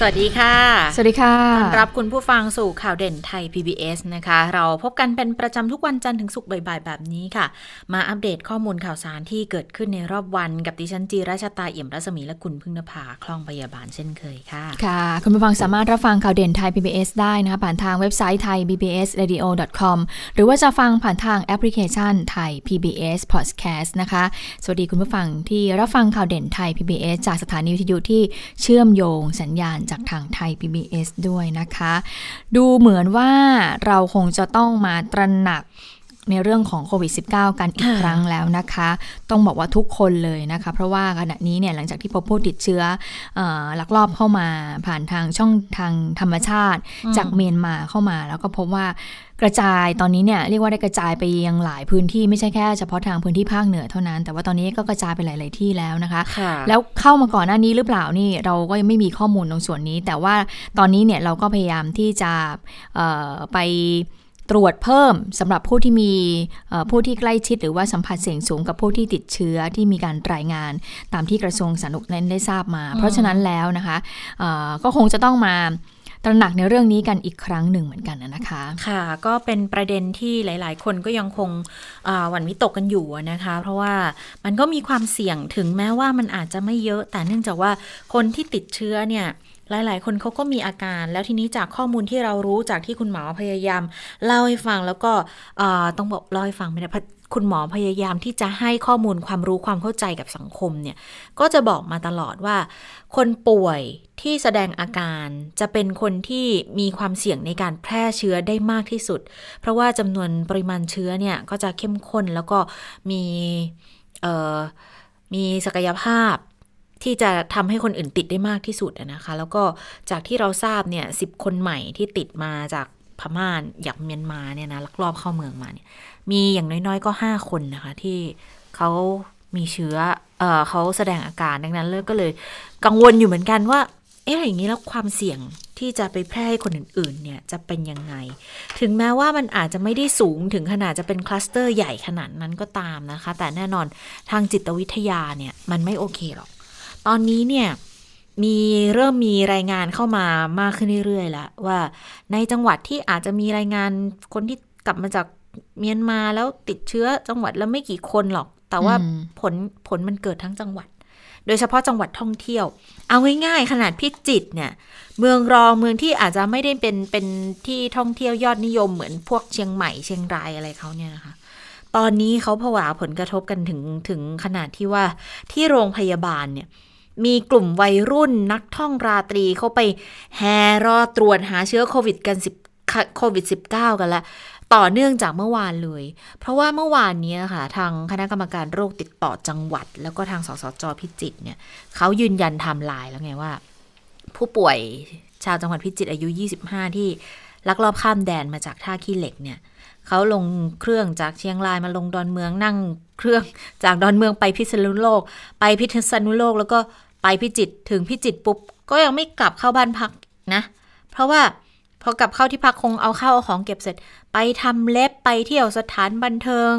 สวัสดีค่ะ สวัสดีค่ะต้อนรับคุณผู้ฟังสู่ข่าวเด่นไทย PBS นะคะ เราพบกันเป็นประจำทุกวันจันทร์ถึงศุกร์บ่ายๆ แบบนี้ค่ะ มาอัปเดตข้อมูลข่าวสารที่เกิดขึ้นในรอบวันกับดิฉันจีราชาตาเอี่ยมรัศมีและคุณพึ่งนภาคล่องพยาบาลเช่นเคยค่ะ ค่ะ คุณผู้ฟังสามารถรับฟังข่าวเด่นไทย PBS ได้นะคะผ่านทางเว็บไซต์ไทย PBS Radio com หรือว่าจะฟังผ่านทางแอปพลิเคชันไทย PBS Podcast นะคะ สวัสดีคุณผู้ฟังที่รับฟังข่าวเด่นไทย PBS จากสถานีวิทยุที่เชื่อมโยงสัญญาณจากทางไทย PBS ด้วยนะคะ ดูเหมือนว่าเราคงจะต้องมาตระหนักในเรื่องของโควิด -19 กันอีกครั้งแล้วนะคะ ต้องบอกว่าทุกคนเลยนะคะ เพราะว่าขณะนี้เนี่ยหลังจากที่พบผู้ติดเชื้ออลักลอบเข้ามาผ่านทางช่องทางธรรมชาติจากเมียนมาเข้ามา แล้วก็พบว่า กระจายตอนนี้เนี่ยเรียกว่าได้กระจายไปยังหลายพื้นที่ไม่ใช่แค่เฉพาะทางพื้นที่ภาคเหนือเท่านั้น แต่ว่าตอนนี้ก็กระจายไปหลาย ๆ ที่แล้วนะคะค่ะแล้วเข้ามาก่อนหน้านี้หรือเปล่านี่เราก็ยังไม่มีข้อมูลตรงส่วนนี้ แต่ว่าตอนนี้เนี่ยเราก็พยายามที่จะเอ่อไปตรวจเพิ่มสำหรับผู้ที่มีเอ่อผู้ที่ใกล้ชิด หรือว่าสัมผัสเสี่ยงสูงกับผู้ที่ติดเชื้อที่มีการรายงานตามที่กระทรวงสาธารณสุขนั้นได้ทราบมา เพราะฉะนั้นแล้วนะคะเอ่อก็คงจะต้องมา ตระหนักในเรื่องนี้กันอีกครั้งหนึ่งเหมือนกันนะคะ ค่ะ ก็เป็นประเด็นที่หลาย ๆ คนก็ยังคงอ่าหวั่นวิตกกันอยู่นะคะ เพราะว่ามันก็มีความเสี่ยงถึงแม้ว่ามันอาจจะไม่เยอะ แต่เนื่องจากว่าคนที่ติดเชื้อเนี่ยหลาย ๆ คนเขาก็มีอาการ แล้วทีนี้จากข้อมูลที่เรารู้จากที่คุณหมอพยายาม เล่าให้ฟังแล้วก็ต้องบอกเล่าให้ฟังไม่ได้เพราะ คุณหมอพยายามที่จะให้ข้อมูลความรู้ความเข้าใจกับสังคมเนี่ยก็จะบอกมาตลอดว่า คนป่วยที่แสดงอาการจะเป็นคนที่มีความเสี่ยงในการแพร่เชื้อได้มากที่สุด เพราะว่าจำนวนปริมาณเชื้อเนี่ยก็จะเข้มข้นแล้วก็มีมีศักยภาพที่จะทำให้คนอื่นติดได้มากที่สุดนะคะ แล้วก็จากที่เราทราบเนี่ยสิบคนใหม่ที่ติดมาจากพม่าจากเมียนมาเนี่ยนะลักลอบเข้าเมืองมาเนี่ย มีอย่างน้อยๆ ก็ห้าคนนะคะ ที่เขามีเชื้อเออเขาแสดงอาการดังนั้นเลยก็เลยกังวลอยู่เหมือนกันว่า เอ๊ะอย่างนี้แล้วความเสี่ยงที่จะไปแพร่ให้คนอื่นๆ เนี่ยจะเป็นยังไง ถึงแม้ว่ามันอาจจะไม่ได้สูงถึงขนาดจะเป็นคลัสเตอร์ใหญ่ขนาดนั้นก็ตามนะคะ แต่แน่นอนทางจิตวิทยาเนี่ยมันไม่โอเคหรอก ตอนนี้เนี่ยมีเริ่มมีรายงานเข้ามามากขึ้นเรื่อยๆแล้วว่าในจังหวัดที่อาจจะมีรายงานคนที่กลับมาจาก เมียนมาแล้วติดเชื้อจังหวัดแล้วไม่กี่คนหรอก แต่ว่าอืมผลผลมันเกิดทั้งจังหวัด โดยเฉพาะจังหวัดท่องเที่ยว เอาง่ายๆ ขนาดพิจิตรเนี่ย เมืองรองเมืองที่อาจจะไม่ได้เป็นเป็นที่ท่องเที่ยวยอดนิยมเหมือนพวกเชียงใหม่เชียงรายอะไรเขาเนี่ยนะคะตอนนี้เขาผวาผลกระทบกันถึงถึงขนาดที่ว่าที่โรงพยาบาลเนี่ยมีกลุ่มวัยรุ่นนักท่องราตรีเข้าไปแห่รอตรวจหาเชื้อโควิดกัน10โควิด -19 กันละ ต่อเนื่องจากเมื่อวานเลย เพราะว่าเมื่อวานนี้ค่ะ ทางคณะกรรมการโรคติดต่อจังหวัด แล้วก็ทางสสจพิจิตรเนี่ยเขายืนยันไทม์ไลน์แล้วไงว่า ผู้ป่วยชาวจังหวัดพิจิตรอายุ 25 ที่ลักลอบข้ามแดนมาจากท่าขี้เหล็กเนี่ยเขาลงเครื่องจากเชียงรายมาลงดอนเมืองนั่งเครื่องจากดอนเมืองไปพิษณุโลก ไปพิษณุโลกแล้วก็ไปพิจิตรถึงพิจิตรปุ๊บก็ยังไม่กลับเข้าบ้านพักนะ เพราะว่า พอกลับเข้าที่พักคงเอาข้าวเอาของเก็บเสร็จ ไปทำเล็บไปเที่ยวสถานบันเทิง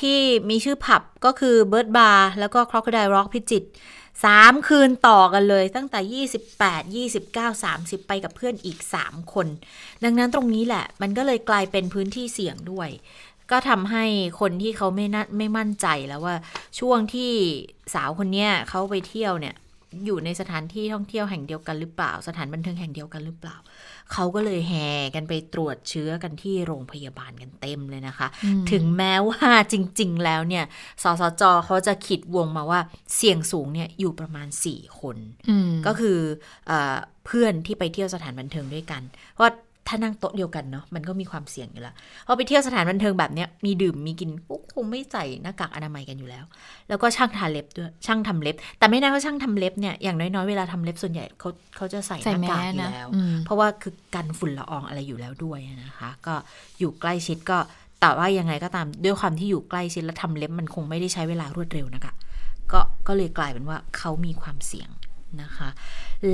ที่มีชื่อผับก็คือเบิร์ดบาร์แล้วก็คร o ค o ได e ร็อกพิจิตสามคืนต่อกันเลยตั้งแต่ 28 29 30 ไปกับเพื่อนอีก 3 คน ดังนั้นตรงนี้แหละ มันก็เลยกลายเป็นพื้นที่เสี่ยงด้วย ก็ทำให้คนที่เขาไม่น่าไม่มั่นใจแล้วว่าช่วงที่สาวคนเนี้ยเขาไปเที่ยวเนี่ย อยู่ในสถานที่ท่องเที่ยวแห่งเดียวกันหรือเปล่า สถานบันเทิงแห่งเดียวกันหรือเปล่า เขาก็เลยแห่กันไปตรวจเชื้อกันที่โรงพยาบาลกันเต็มเลยนะคะ ถึงแม้ว่าจริง ๆ แล้วเนี่ยสสจเขาจะขีดวงมาว่าเสี่ยงสูงเนี่ยอยู่ประมาณ 4 คนอืมก็คือเออเพื่อนที่ไปเที่ยวสถานบันเทิงด้วยกัน เพราะว่า ถ้านั่งโต๊ะเดียวกันเนาะมันก็มีความเสี่ยงอยู่แล้วพอไปเที่ยวสถานบันเทิงแบบเนี้ยมีดื่มมีกินก็คงไม่ใส่หน้ากากอนามัยกันอยู่แล้ว แล้วก็ช่างทาเล็บด้วยช่างทำเล็บ แต่ไม่แน่ว่าช่างทำเล็บเนี่ยอย่างน้อยๆเวลาทำเล็บส่วนใหญ่เขาเขาจะใส่หใส่น้าแมกากสอยู่นะแล้วอืมเพราะว่าคือกันฝุ่นละอองอะไรอยู่แล้วด้วยนะคะ ก็อยู่ใกล้ชิดก็แต่ว่ายังไงก็ตามด้วยความที่อยู่ใกล้ชิดและทำเล็บมันคงไม่ได้ใช้เวลารวดเร็วนะคะก็ก็เลยกลายเป็นว่าเขามีความเสี่ยงนะคะ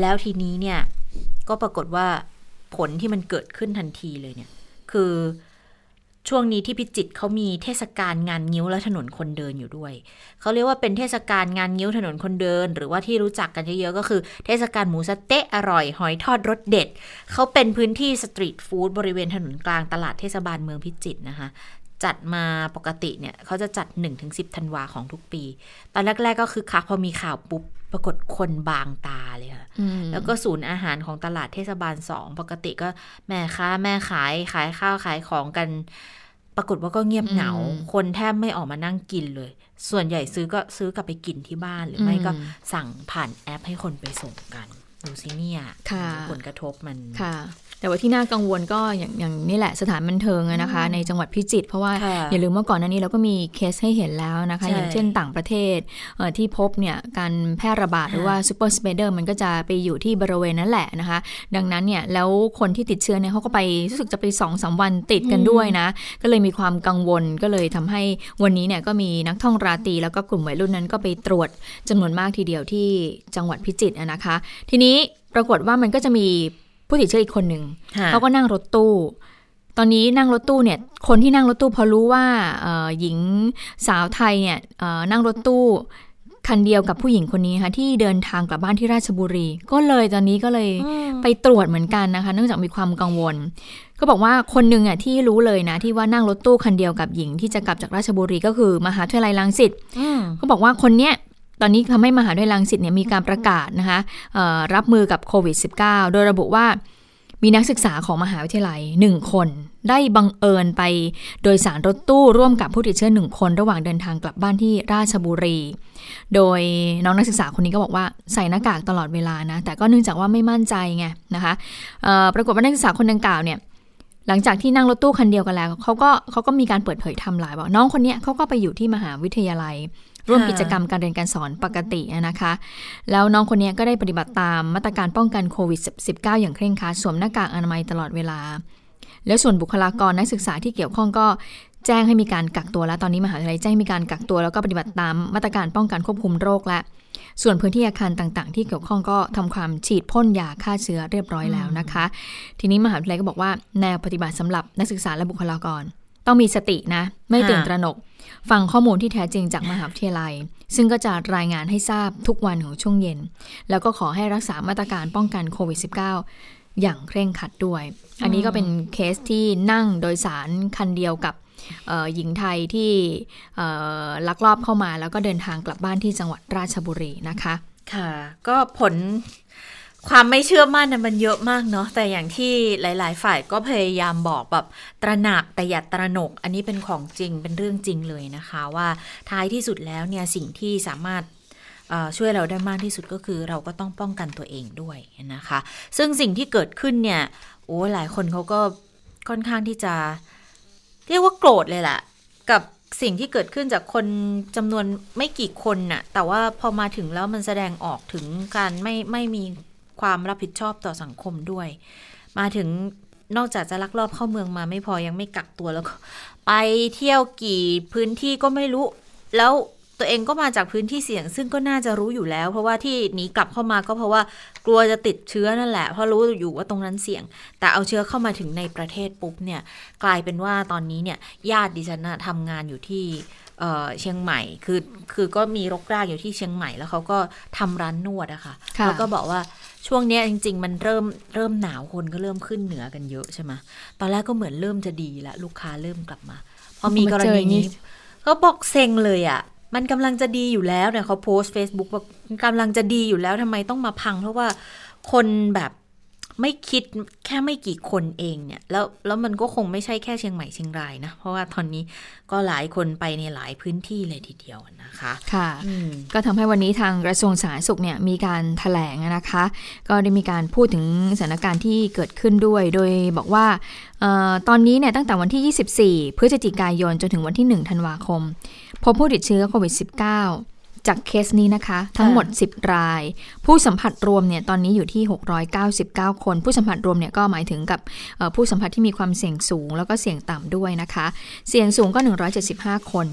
แล้วทีนี้เนี่ยก็ปรากฏว่า ผลที่มันเกิดขึ้นทันทีเลยเนี่ย คือช่วงนี้ที่พิจิตเขามีเทศกาลงานงิ้วและถนนคนเดินอยู่ด้วย เขาเรียกว่าเป็นเทศกาลงานงิ้วถนนคนเดิน หรือว่าที่รู้จักกันเยอะๆก็คือ เทศกาลหมูสะเต๊ะอร่อย หอยทอดรสเด็ด เขาเป็นพื้นที่สตรีทฟู้ดบริเวณถนนกลางตลาดเทศบาลเมืองพิจิตนะคะ จัดมาปกติเนี่ยเขาจะจัด 1-10ธันวาของทุกปี ตอนแรกๆก็คือคักพอมีข่าวปุ๊บ ปรากฏคนบางตาเลยค่ะอืมแล้วก็ศูนย์อาหารของตลาดเทศบาลสองปกติก็แม่ค้าแม่ขายขายข้าวขายของกัน ปรากฏว่าก็เงียบเหงา คนแทบไม่ออกมานั่งกินเลย ส่วนใหญ่ซื้อก็ซื้อกลับไปกินที่บ้านหรือไม่ก็สั่งผ่านแอปให้คนไปส่งกัน ดูสิเนี่ยค่ะผลกระทบมันค่ะ แต่ว่าที่น่ากังวลก็อย่างอย่างนี่แหละสถานบันเทิงอะนะคะ ในจังหวัดพิจิตรเพราะว่าค่ะอย่าลืมว่าก่อนหน้านี้เราก็มีเคสให้เห็นแล้วนะคะใช่อย่างเช่นต่างประเทศเอ่อที่พบเนี่ยการแพร่ระบาดหรือค่ะว่า super spreader มันก็จะไปอยู่ที่บริเวณนั้นแหละนะคะ ดังนั้นเนี่ยแล้วคนที่ติดเชื้อเนี่ยเขาก็ไปรู้สึกจะไปสองสามวันติดกันด้วยนะ ก็เลยมีความกังวลก็เลยทำให้วันนี้เนี่ยก็มีนักท่องราตรีแล้วก็กลุ่มวัยรุ่นนั้นก็ไปตรวจจำนวนมากทีเดียวที่จังหวัดพิจิตรอะนะคะ ทีนี้ปรากฏว่ามันก็จะมี ผู้ติดเชื้ออีกคนหนึ่งค่ะเขาก็นั่งรถตู้ ตอนนี้นั่งรถตู้เนี่ย คนที่นั่งรถตู้พอรู้ว่าเอ่อหญิงสาวไทยเนี่ยเอ่อนั่งรถตู้คันเดียวกับผู้หญิงคนนี้ค่ะที่เดินทางกลับบ้านที่ราชบุรี ก็เลยตอนนี้ก็เลยไปตรวจเหมือนกันนะคะ เนื่องจากมีความกังวล ก็บอกว่าคนหนึ่งอะที่รู้เลยนะ ที่ว่านั่งรถตู้คันเดียวกับหญิงที่จะกลับจากราชบุรีก็คือมหาวิทยาลัยรังสิตอืมก็บอกว่าคนเนี้ย ตอนนี้ทำให้มหาวิทยาลัยรังสิตเนี่ยมีการประกาศนะคะรับมือกับโควิด -19 โดยระบุว่ามีนักศึกษาของมหาวิทยาลัย 1 คน ได้บังเอิญไปโดยสารรถตู้ร่วมกับผู้ติดเชื้อหนึ่งคนระหว่างเดินทางกลับบ้านที่ราชบุรี โดยน้องนักศึกษาคนนี้ก็บอกว่าใส่หน้ากากตลอดเวลานะ แต่ก็เนื่องจากว่าไม่มั่นใจไงนะคะปรากฏว่านักศึกษาคนดังกล่าวเนี่ยหลังจากที่นั่งรถตู้คันเดียวกันแล้วเขาก็เขาก็มีการเปิดเผยทำลายบอกน้องคนนี้เขาก็ไปอยู่ที่มหาวิทยาลัย ร่วมกิจกรรมการเรียนการสอนปกตินะคะ แล้วน้องคนนี้ก็ได้ปฏิบัติตามมาตรการป้องกันโควิด -19 อย่างเคร่งครัดสวมหน้ากากอนามัยตลอดเวลา แล้วส่วนบุคลากรนักศึกษาที่เกี่ยวข้องก็แจ้งให้มีการกักตัวแล้วตอนนี้มหาวิทยาลัยแจ้งมีการกักตัวแล้วก็ปฏิบัติตามมาตรการป้องกันควบคุมโรคและ ส่วนพื้นที่อาคารต่างๆ ที่เกี่ยวข้องก็ทำความฉีดพ่นยาฆ่าเชื้อเรียบร้อยแล้วนะคะ ทีนี้มหาวิทยาลัยก็บอกว่าแนวปฏิบัติสำหรับนักศึกษาและบุคลากร ต้องมีสตินะ ไม่ตื่นตระหนก ฟังข้อมูลที่แท้จริงจากมหาวิทยาลัย ซึ่งก็จะรายงานให้ทราบทุกวันของช่วงเย็น แล้วก็ขอให้รักษามาตรการป้องกันโควิด -19 อย่างเคร่งครัดด้วย อันนี้ก็เป็นเคสที่นั่งโดยสารคันเดียวกับเอ่อหญิงไทยที่เอ่อลักลอบเข้ามาแล้วก็เดินทางกลับบ้านที่จังหวัดราชบุรีนะคะ ค่ะ ก็ผล ความไม่เชื่อมั่นนะมันเยอะมากเนาะแต่อย่างที่หลาย ๆ ฝ่ายก็พยายามบอกแบบตระหนักแต่อย่าตระหนก อันนี้เป็นของจริงเป็นเรื่องจริงเลยนะคะว่าท้ายที่สุดแล้วเนี่ยสิ่งที่สามารถช่วยเราได้มากที่สุดก็คือเราก็ต้องป้องกันตัวเองด้วยนะคะ ซึ่งสิ่งที่เกิดขึ้นเนี่ยโอ้หลายคนเขาก็ค่อนข้างที่จะ เรียกว่าโกรธเลยแหละกับสิ่งที่เกิดขึ้นจากคนจำนวนไม่กี่คนน่ะแต่ว่าพอมาถึงแล้วมันแสดงออกถึงการไม่ไม่มี ความรับผิดชอบต่อสังคมด้วย มาถึงนอกจากจะลักลอบเข้าเมืองมาไม่พอยังไม่กักตัวแล้วก็ ไปเที่ยวกี่พื้นที่ก็ไม่รู้ แล้วตัวเองก็มาจากพื้นที่เสี่ยง ซึ่งก็น่าจะรู้อยู่แล้ว เพราะว่าที่หนีกลับเข้ามาก็เพราะว่ากลัวจะติดเชื้อนั่นแหละ เพราะรู้อยู่ว่าตรงนั้นเสี่ยง แต่เอาเชื้อเข้ามาถึงในประเทศปุ๊บเนี่ย กลายเป็นว่าตอนนี้เนี่ยญาติดิฉันนะทำงานอยู่ที่เอ่อเชียงใหม่ คือคือก็มีรกรากอยู่ที่เชียงใหม่แล้วเขาก็ทำร้านนวดอะค่ะค่ะแล้วก็บอกว่า ช่วงเนี้ยจริง ๆ มันเริ่มเริ่มหนาวคนก็เริ่มขึ้นเหนือกันเยอะใช่ไหมตอนแรกก็เหมือนเริ่มจะดีแล้วลูกค้าเริ่มกลับมา พอมีกรณีนี้เขาบอกเซ็งเลยอะมันกำลังจะดีอยู่แล้วเนี่ยเขาโพสต์ Facebook ว่ากำลังจะดีอยู่แล้วทำไมต้องมาพัง เพราะว่าคนแบบ ไม่คิดแค่ไม่กี่คนเองเนี่ย แล้วแล้วมันก็คงไม่ใช่แค่เชียงใหม่เชียงรายนะ เพราะว่าตอนนี้ก็หลายคนไปในหลายพื้นที่เลยทีเดียวนะคะค่ะอืมก็ทำให้วันนี้ทางกระทรวงสาธารณสุขเนี่ยมีการถแถลงนะคะ ก็ได้มีการพูดถึงสถานการณ์ที่เกิดขึ้นด้วย โดยบอกว่าเออตอนนี้เนี่ยตั้งแต่วันที่ 24 พฤศจิกายนจนถึงวันที่ 1 ธันวาคม พบผู้ติดเชื้อโควิด -19 จากเคสนี้นะคะ ทั้งหมด 10 ราย ผู้สัมผัสรวมเนี่ยตอนนี้อยู่ที่ 699 คน ผู้สัมผัสรวมเนี่ยก็หมายถึงกับเอ่อผู้สัมผัสที่มีความเสี่ยงสูง แล้วก็เสี่ยงต่ำด้วยนะคะ เสี่ยงสูงก็ 175 คน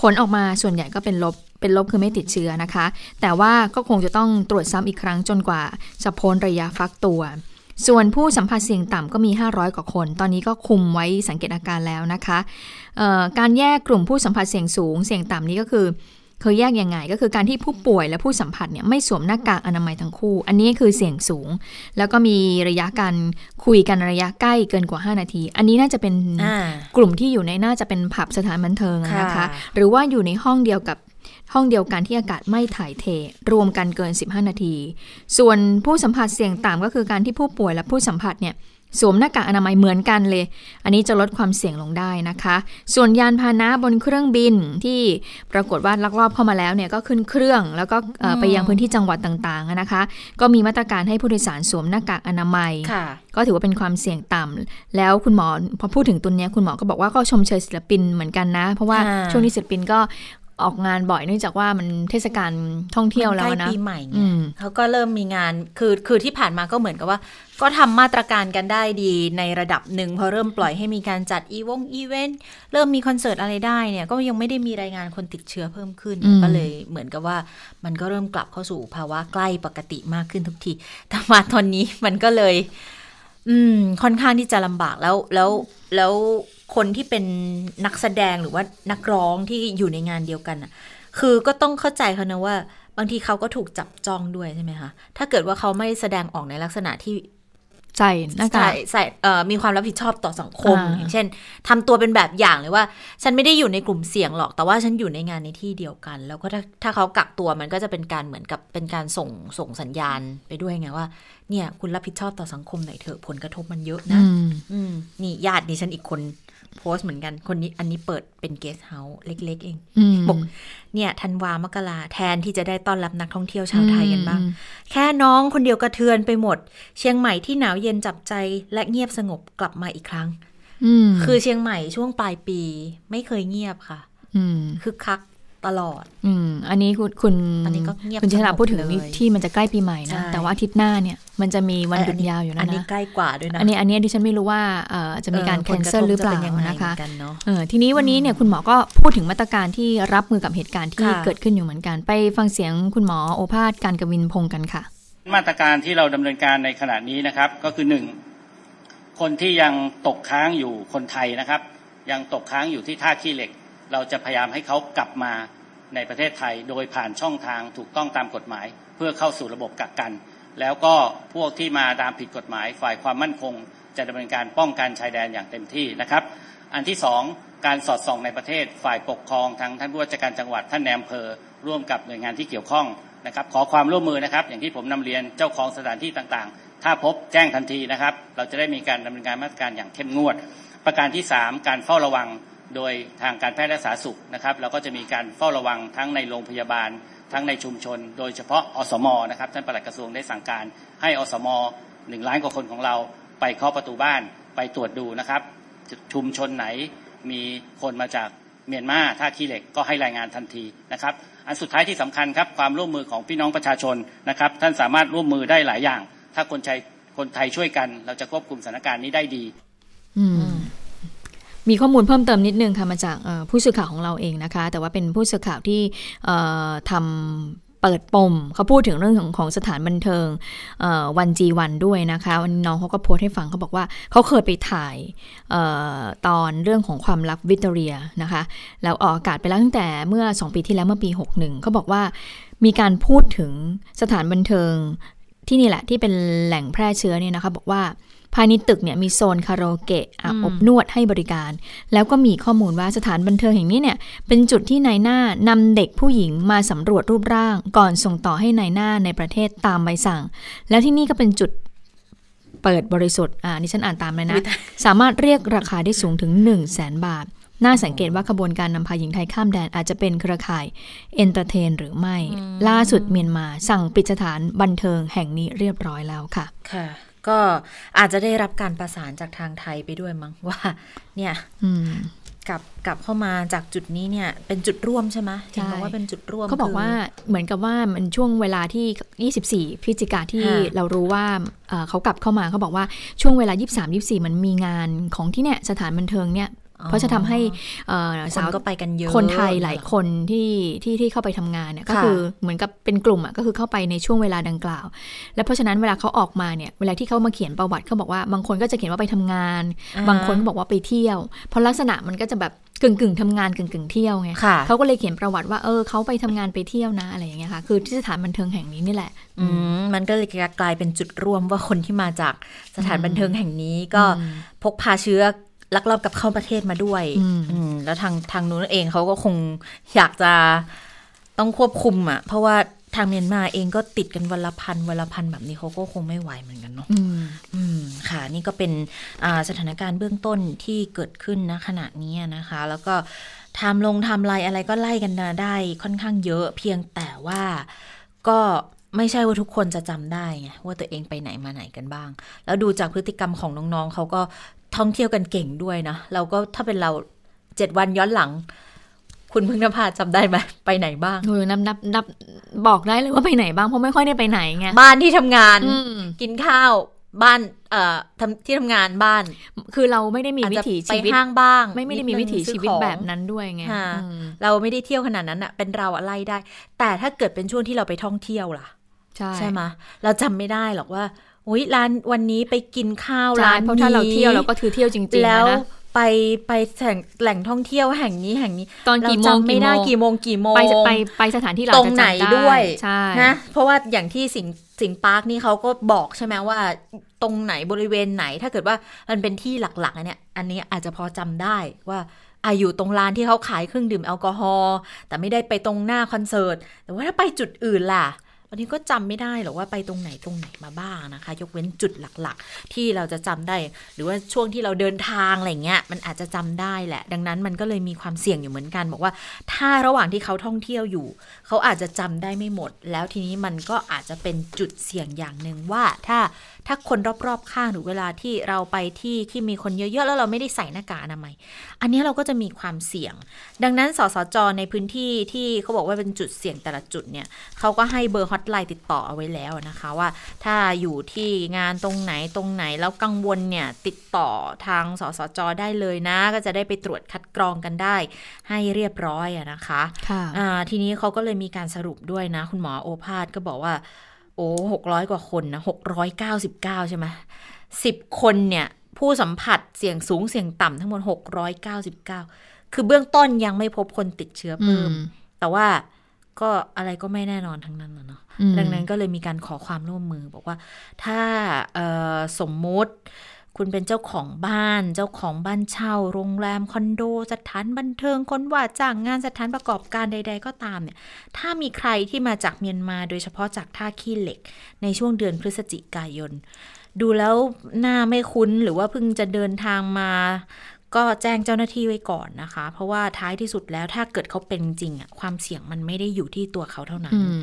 ผลออกมาส่วนใหญ่ก็เป็นลบเป็นลบคือไม่ติดเชื้อนะคะ แต่ว่าก็คงจะต้องตรวจซ้ำอีกครั้งจนกว่าจะพ้นระยะฟักตัวส่วนผู้สัมผัสเสี่ยงต่ำก็มี 500 กว่าคน ตอนนี้ก็คุมไว้สังเกตอาการแล้วนะคะเอ่อการแยกกลุ่มผู้สัมผัสเสี่ยงสูง เสี่ยงต่ำนี้ก็คือ คือแยกยังไงก็คือการที่ผู้ป่วยและผู้สัมผัสเนี่ยไม่สวมหน้ากากอนามัยทั้งคู่ อันนี้คือเสี่ยงสูง แล้วก็มีระยะการคุยกันระยะใกล้เกินกว่า 5 นาที อันนี้น่าจะเป็นอ่ากลุ่มที่อยู่ในน่าจะเป็นผับสถานบันเทิงอะนะคะค่ะหรือว่าอยู่ในห้องเดียวกับห้องเดียวกันที่อากาศไม่ถ่ายเท รวมกันเกิน 15 นาที ส่วนผู้สัมผัสเสี่ยงต่ำก็คือการที่ผู้ป่วยและผู้สัมผัสเนี่ย สวมหน้ากากอนามัยเหมือนกันเลย อันนี้จะลดความเสี่ยงลงได้นะคะ ส่วนยานพาหนะบนเครื่องบินที่ปรากฏว่าลักลอบเข้ามาแล้วเนี่ยก็ขึ้นเครื่องแล้วก็เอ่อไปยังพื้นที่จังหวัดต่างๆอะนะคะ ก็มีมาตรการให้ผู้โดยสารสวมหน้ากากอนามัยค่ะก็ถือว่าเป็นความเสี่ยงต่ำแล้วคุณหมอพอพูดถึงตัวเนี้ยคุณหมอก็บอกว่าก็ชมเชยศิลปินเหมือนกันนะ เพราะว่าอ่าช่วงนี้ศิลปินก็ ออกงานบ่อยเนื่องจากว่ามันเทศกาลท่องเที่ยวแล้วมันใกนะปีใหม่ไงอืมเขาก็เริ่มมีงานคือคือที่ผ่านมาก็เหมือนกับว่า ก็ทำมาตรการกันได้ดีในระดับหนึ่งพอเริ่มปล่อยให้มีการจัดอีวงอีเวนต์เริ่มมีคอนเสิร์ตอะไรได้เนี่ยก็ยังไม่ได้มีรายงานคนติดเชื้อเพิ่มขึ้นอืมก็เลยเหมือนกับว่ามันก็เริ่มกลับเข้าสู่ภาวะใกล้ปกติมากขึ้นทุกทีแต่มาตอนนี้มันก็เลย อืมค่อนข้างที่จะลำบากแล้วแล้วแล้ว คนที่เป็นนักแสดงหรือว่านักร้องที่อยู่ในงานเดียวกันอะคือก็ต้องเข้าใจเขานะว่า บางทีเขาก็ถูกจับจ้องด้วยใช่ไหมคะ ถ้าเกิดว่าเขาไม่แสดงออกในลักษณะที่ใส่หน้ากาใส่กใส่เอ่อมีความรับผิดชอบต่อสังคมอ่าอย่างเช่นทำตัวเป็นแบบอย่างเลยว่า ฉันไม่ได้อยู่ในกลุ่มเสี่ยงหรอก แต่ว่าฉันอยู่ในงานในที่เดียวกัน แล้วก็ถ้าถ้าเขากักตัวมันก็จะเป็นการเหมือนกับเป็นการส่งส่งสัญญาณไปด้วยไงว่า เนี่ย คุณรับผิดชอบต่อสังคมหน่อยเถอะผลกระทบมันเยอะนะอืมอืมนี่ญาติดิฉันอีกคน โพสต์เหมือนกันคนนี้อันนี้เปิดเป็นเกสต์เฮาส์เล็ก ๆ เองอืมบอกเนี่ยธันวามกราแทนที่จะได้ต้อนรับนักท่องเที่ยวชาวไทยกันบ้างอืมแค่น้องคนเดียวกระเทือนไปหมด เชียงใหม่ที่หนาวเย็นจับใจและเงียบสงบกลับมาอีกครั้งอืมคือเชียงใหม่ช่วงปลายปีไม่เคยเงียบค่ะอืมคึกคัก ตลอด อืม อันนี้คุณคุณอันนี้ก็เงียบคุณชลาสงบพูดถึงเลยนี่ที่มันจะใกล้ปีใหม่นะใช่แต่ว่าอาทิตย์หน้าเนี่ยมันจะมีวันหยุดยาวอยู่อัแล้วนนี้นะใกล้กว่าด้วยนะ อันนี้อันนี้ดิฉันไม่รู้ว่าเอ่อจะมีการออแคนเซิลหรือเปล่าผกะทบจยังไงนะคะเหมือกันเนาะเออทีนี้วันนี้เนี่ยคุณหมอก็พูดถึงมาตรการที่รับมือกับเหตุการณ์ที่ค่ะเกิดขึ้นอยู่เหมือนกัน ไปฟังเสียงคุณหมอโอภาสการกวินพงศ์กันค่ะ มาตรการที่เราดำเนินการในขณะนี้นะครับ ก็คือหนึ่งคนที่ยังตกค้างอยู่คนไทยนะครับ ยังตกค้างอยู่ที่ท่าขี้เหล็ก เราจะพยายามให้เขากลับมาในประเทศไทย โดยผ่านช่องทางถูกต้องตามกฎหมาย เพื่อเข้าสู่ระบบกักกัน แล้วก็พวกที่มาตามผิดกฎหมาย ฝ่ายความมั่นคง จะดำเนินการป้องกันชายแดนอย่างเต็มที่นะครับ อันที่สองการสอดส่องในประเทศฝ่ายปกครองทั้งท่านผู้ว่าการจังหวัดท่านแนมเพอร่วมกับหน่วยงานที่เกี่ยวข้องนะครับขอความร่วมมือนะครับ อย่างที่ผมนำเรียนเจ้าของสถานที่ต่างๆ ถ้าพบแจ้งทันทีนะครับ เราจะได้มีการดำเนินการมาตรการอย่างเข้มงวด ประการที่ 3 การเฝ้าระวัง โดยทางการแพทย์และสาธารณสุขนะครับเราก็จะมีการเฝ้าระวังทั้งในโรงพยาบาล ทั้งในชุมชน โดยเฉพาะอสมนะครับท่านปลัดกระทรวงได้สั่งการ ให้อสมหนึ่งล้านกว่าคนของเราไปเคาะประตูบ้านไปตรวจดูนะครับ ชุมชนไหนมีคนมาจากเมียนมาท่าขี้เหล็กก็ให้รายงานทันทีนะครับ อันสุดท้ายที่สำคัญครับความร่วมมือของพี่น้องประชาชนนะครับ ท่านสามารถร่วมมือได้หลายอย่าง ถ้าคนไทยคนไทยช่วยกัน เราจะควบคุมสถานการณ์นี้ได้ดี อืม มีข้อมูลเพิ่มเติมนิดนึงค่ะมาจากผู้สื่อข่าวของเราเองนะคะ แต่ว่าเป็นผู้สื่อข่าวที่ทำเปิดปมเขาพูดถึงเรื่องของของสถานบันเทิงวันจีวันด้วยนะคะวันน้องเขาก็โพสต์ให้ฟังเขาบอกว่าเขาเคยไปถ่ายออตอนเรื่องของความลับวิตเรียนะคะ แล้วออกอากาศไปแล้วตั้งแต่เมื่อ 2 ปีที่แล้วเมื่อปี 61เขาบอกว่ามีการพูดถึงสถานบันเทิงที่นี่แหละที่เป็นแหล่งแพร่เชื้อเนี่ยนะคะบอกว่า ภายในตึกเนี่ยมีโซนคาราโอเกะอาบอบนวดให้บริการ แล้วก็มีข้อมูลว่าสถานบันเทิงแห่งนี้เนี่ยเป็นจุดที่นายหน้านำเด็กผู้หญิงมาสำรวจรูปร่าง ก่อนส่งต่อให้นายหน้าในประเทศตามใบสั่ง แล้วที่นี่ก็เป็นจุดเปิดบริสุทธิ์อ่านี่ฉันอ่านตามเลยนะอุ๊ยตายสามารถเรียกราคาได้สูงถึง 1 0 0 0 0แสนบาทน่าสังเกตว่าขบวนการนำพาหญิงไทยข้ามแดนอาจจะเป็นเครือข่าย entertain หรือไม่ ล่าสุดเมียนมาสั่งปิดสถานบันเทิงแห่งนี้เรียบร้อยแล้วค่ะ ค่ะ ก็อาจจะได้รับการประสานจากทางไทยไปด้วยมั้งว่า เนี่ยอืมกลับกลับเข้ามาจากจุดนี้เนี่ย เป็นจุดร่วมใช่ไหมใช่เห็นบอกว่าเป็นจุดร่วมเขาบอกว่าเหมือนกับว่ามันช่วงเวลาที่ 24 พฤศจิกาที่ค่ะเรารู้ว่าเอ่อเขากลับเข้ามาเขาบอกว่าช่วงเวลา 23 24 มันมีงานของที่เนี่ยสถานบันเทิงเนี่ย เพราะจะทำให้เอ่อคสานวก็ไปกันเยอะคนไทยหลายคนที่ที่ที่เข้าไปทำงานเนี่ยก็ค่ะคือเหมือนกับเป็นกลุ่มอะก็คือเข้าไปในช่วงเวลาดังกล่าว และเพราะฉะนั้นเวลาเขาออกมาเนี่ยเวลาที่เขามาเขียนประวัติเขาบอกว่าบางคนก็จะเขียนว่าไปทำงานอ่าบางคนก็บอกว่าไปเที่ยว เพราะลักษณะมันก็จะแบบกึ่งกึ่งๆทำงานกึ่งกึ่งๆเที่ยวไงค่ะเขาก็เลยเขียนประวัติว่าเออเขาไปทำงานไปเที่ยวนะอะไรอย่างเงี้ยค่ะคือที่สถานบันเทิงแห่งนี้นี่แหละอืมมันก็เลยกลายเป็นจุดร่วมว่าคนที่มาจากสถานบันเทิงแห่งนี้ก็อืมพกพาเชื้อ ลักลอบกลับเข้าประเทศมาด้วย อืมอืมแล้วทางทางนู้นเองเขาก็คงอยากจะต้องควบคุมอะ เพราะว่าทางเมียนมาเองก็ติดกันวันละพันวันละพันแบบนี้เขาก็คงไม่ไหวเหมือนกันเนาะอืมอืมค่ะ นี่ก็เป็นอ่าสถานการณ์เบื้องต้นที่เกิดขึ้นณขณะนี้นะคะ แล้วก็ไทม์ลงไทม์ไลน์อะไรก็ไล่กันมาได้ค่อนข้างเยอะเพียงแต่ว่าก็ไม่ใช่ว่าทุกคนจะจำได้ไงว่าตัวเองไปไหนมาไหนกันบ้าง แล้วดูจากพฤติกรรมของน้องๆเขาก็ ท่องเที่ยวกันเก่งด้วยนะ เราก็ถ้าเป็นเราเจ็ดวันย้อนหลัง คุณพึ่งนภาจำได้ไหมไปไหนบ้างเออนับนับนับบอกได้เลยว่าไปไหนบ้างเพราะไม่ค่อยได้ไปไหนไงบ้านที่ทำงานอืมกินข้าวบ้านเอ่อทำที่ทำงานบ้าน คือเราไม่ได้มีอาจวิจะถีไปชีวิตห้างบ้าง ไม่ไม่ได้มีนิวิถีนึงชีวิตซื้อของแบบนั้นด้วยไงค่ะอืมเราไม่ได้เที่ยวขนาดนั้นอะเป็นเราอะไล่ได้ แต่ถ้าเกิดเป็นช่วงที่เราไปท่องเที่ยวล่ะ ใช่ใช่ไหมเราจำไม่ได้หรอกว่า อุ้ยร้านวันนี้ไปกินข้าวใช่ร้านเพราะถ้าเราเที่ยวเราก็ถือเที่ยวจริงๆแล้นะวนะไปไปแหล่งแหล่งท่องเที่ยวแห่งนี้แห่งนี้ ตอนกี่โมงเราจำไม่ได้กี่กี่โมโมงงกี่โมงไปไปไปสถานที่เราตรงจะไหนจำด้วยใช่นะเพราะว่าอย่างที่สิงสิงห์ปาร์คนี่เขาก็บอกใช่ไหมว่า ตรงไหนบริเวณไหน ถ้าเกิดว่ามันเป็นที่หลักๆอันเนี้ยอันนี้อาจจะพอจำได้ว่าอาอยู่ตรงร้านที่เขาขายเครื่องดื่มแอลกอฮอล์แต่ไม่ได้ไปตรงหน้าคอนเสิร์ตแต่ว่าถ้าไปจุดอื่นล่ะ อันนี้ก็จำไม่ได้หรอกว่าไปตรงไหนตรงไหนมาบ้างนะคะ ยกเว้นจุดหลักๆ ที่เราจะจำได้ หรือว่าช่วงที่เราเดินทางอะไรเงี้ยมันอาจจะจำได้แหละ ดังนั้นมันก็เลยมีความเสี่ยงอยู่เหมือนกันบอกว่า ถ้าระหว่างที่เขาท่องเที่ยวอยู่ เขาอาจจะจำได้ไม่หมด แล้วทีนี้มันก็อาจจะเป็นจุดเสี่ยงอย่างหนึ่งว่าถ้า ถ้าคนรอบๆข้างหรือเวลาที่เราไปที่ที่มีคนเยอะๆ แล้วเราไม่ได้ใส่หน้ากากอนามัย อันนี้เราก็จะมีความเสี่ยง ดังนั้นสสจในพื้นที่ที่เขาบอกว่าเป็นจุดเสี่ยงแต่ละจุดเนี่ยเขาก็ให้เบอร์ฮอตไลน์ติดต่อเอาไว้แล้วนะคะว่า ถ้าอยู่ที่งานตรงไหนตรงไหนแล้วกังวลเนี่ยติดต่อทางสสจได้เลยนะ ก็จะได้ไปตรวจคัดกรองกันได้ ให้เรียบร้อยอะนะคะค่ะอ่าทีนี้เขาก็เลยมีการสรุปด้วยนะ คุณหมอโอภาสก็บอกว่า โอ้หกร้อยกว่าคนนะหกร้อยเก้าสิบเก้าใช่ไหมสิบคนเนี่ยผู้สัมผัสเสี่ยงสูงเสี่ยงต่ำทั้งหมดหกร้อยเก้าสิบเก้าคือเบื้องต้นยังไม่พบคนติดเชื้อเพิ่มอืมแต่ว่าก็อะไรก็ไม่แน่นอนทั้งนั้นนะเนาะอืมดังนั้นก็เลยมีการขอความร่วมมือบอกว่าถ้าเอ่อสมมุติ คุณเป็นเจ้าของบ้าน เจ้าของบ้านเช่า โรงแรมคอนโด สถานบันเทิง คนว่าจ้างงานสถานประกอบการใด ๆ ก็ตามเนี่ย ถ้ามีใครที่มาจากเมียนมาโดยเฉพาะจากท่าขี้เหล็ก ในช่วงเดือนพฤศจิกายน ดูแล้วหน้าไม่คุ้นหรือว่าเพิ่งจะเดินทางมา ก็แจ้งเจ้าหน้าที่ไว้ก่อนนะคะ เพราะว่าท้ายที่สุดแล้วถ้าเกิดเขาเป็นจริงอะความเสี่ยงมันไม่ได้อยู่ที่ตัวเขาเท่านั้นอืม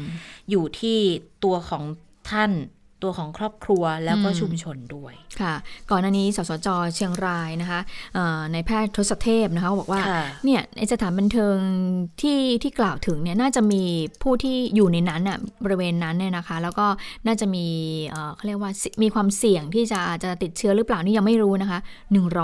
อยู่ที่ตัวของท่าน ตัวของครอบครัวแล้วก็อืมชุมชนด้วยค่ะ ก่อนหน้านี้สสจเชียงรายนะคะเอ่อในแพทย์ทศเทพนะคะบอกว่าค่ะเนี่ยในสถานบันเทิงที่ที่กล่าวถึงเนี่ยน่าจะมีผู้ที่อยู่ในนั้นอะบริเวณนั้นเนี่ยนะคะ แล้วก็น่าจะมีเอ่อเขาเรียกว่าสิมีความเสี่ยงที่จะจะติดเชื้อหรือเปล่านี่ยังไม่รู้นะคะ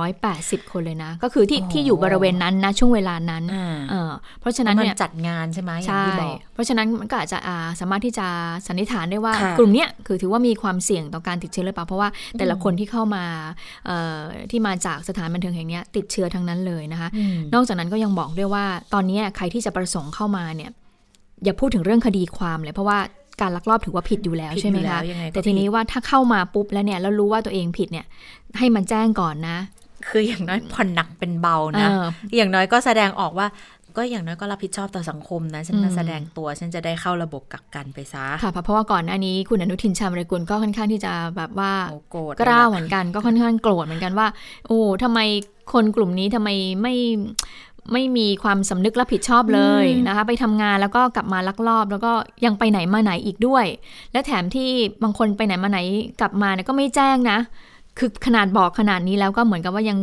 180 คนเลยนะ ก็คือที่โอ้ที่อยู่บริเวณนั้นนะช่วงเวลานั้นอ่าเออเพราะฉะเพนั้นราะมันเนี่ยจัดงานใช่ไหมอย่างใช่ที่บอกเพราะฉะนั้นมันก็อาจจะอ่าสามารถที่จะสันนิษฐานได้ว่าค่ะกลุ่มเนี้ยคือถือว่ามีความเสี่ยงต่อการติดเชื้อหรือเปล่าเพราะว่าแต่ละคนที่เข้ามาเอ่อที่มาจากสถานบันเทิงแห่งเนี้ยติดเชื้อทั้งนั้นเลยนะคะอืมนอกจากนั้นก็ยังบอกด้วยว่า ตอนเนี้ยใครที่จะประสงค์เข้ามาเนี่ยอย่าพูดถึงเรื่องคดีความเลยเพราะว่าการลักลอบถือว่าผิดอยู่แล้วผิดใช่ไหมอยู่แล้คะวยังไงก็แต่ทีนี้ผิดว่าถ้าเข้ามาปุ๊บแล้วเนี่ยแล้วรู้ว่าตัวเองผิดเนี่ยให้มันแจ้งก่อนนะ คืออย่างน้อยผ่อนหนักเป็นเบานะเอออย่างน้อยก็แสดงออกว่า ก็อย่างน้อยก็รับผิดชอบต่อสังคมนะ ฉันมาอืมแสดงตัวฉันจะได้เข้าระบบกักกันไปซะค่ะเพราะว่าก่อนหน้านี้คุณอนุทินชาญวิรกุลก็ค่อนข้างที่จะแบบว่าโอ้โกรธกล้าเลยเหล่ะมือนกันก็ค่อนข้างโกรธเหมือนกันว่า โอ้ทำไมคนกลุ่มนี้ทำไมไม่ไม่มีความสำนึกรับผิดชอบเลยนะคะ ไปทำงานแล้วก็กลับมาลักลอบ แล้วก็ยังไปไหนมาไหนอีกด้วย และแถมที่บางคนไปไหนมาไหนกลับมาเนี่ยก็ไม่แจ้งนะ คือขนาดบอกขนาดนี้แล้วก็เหมือนกับว่ายัง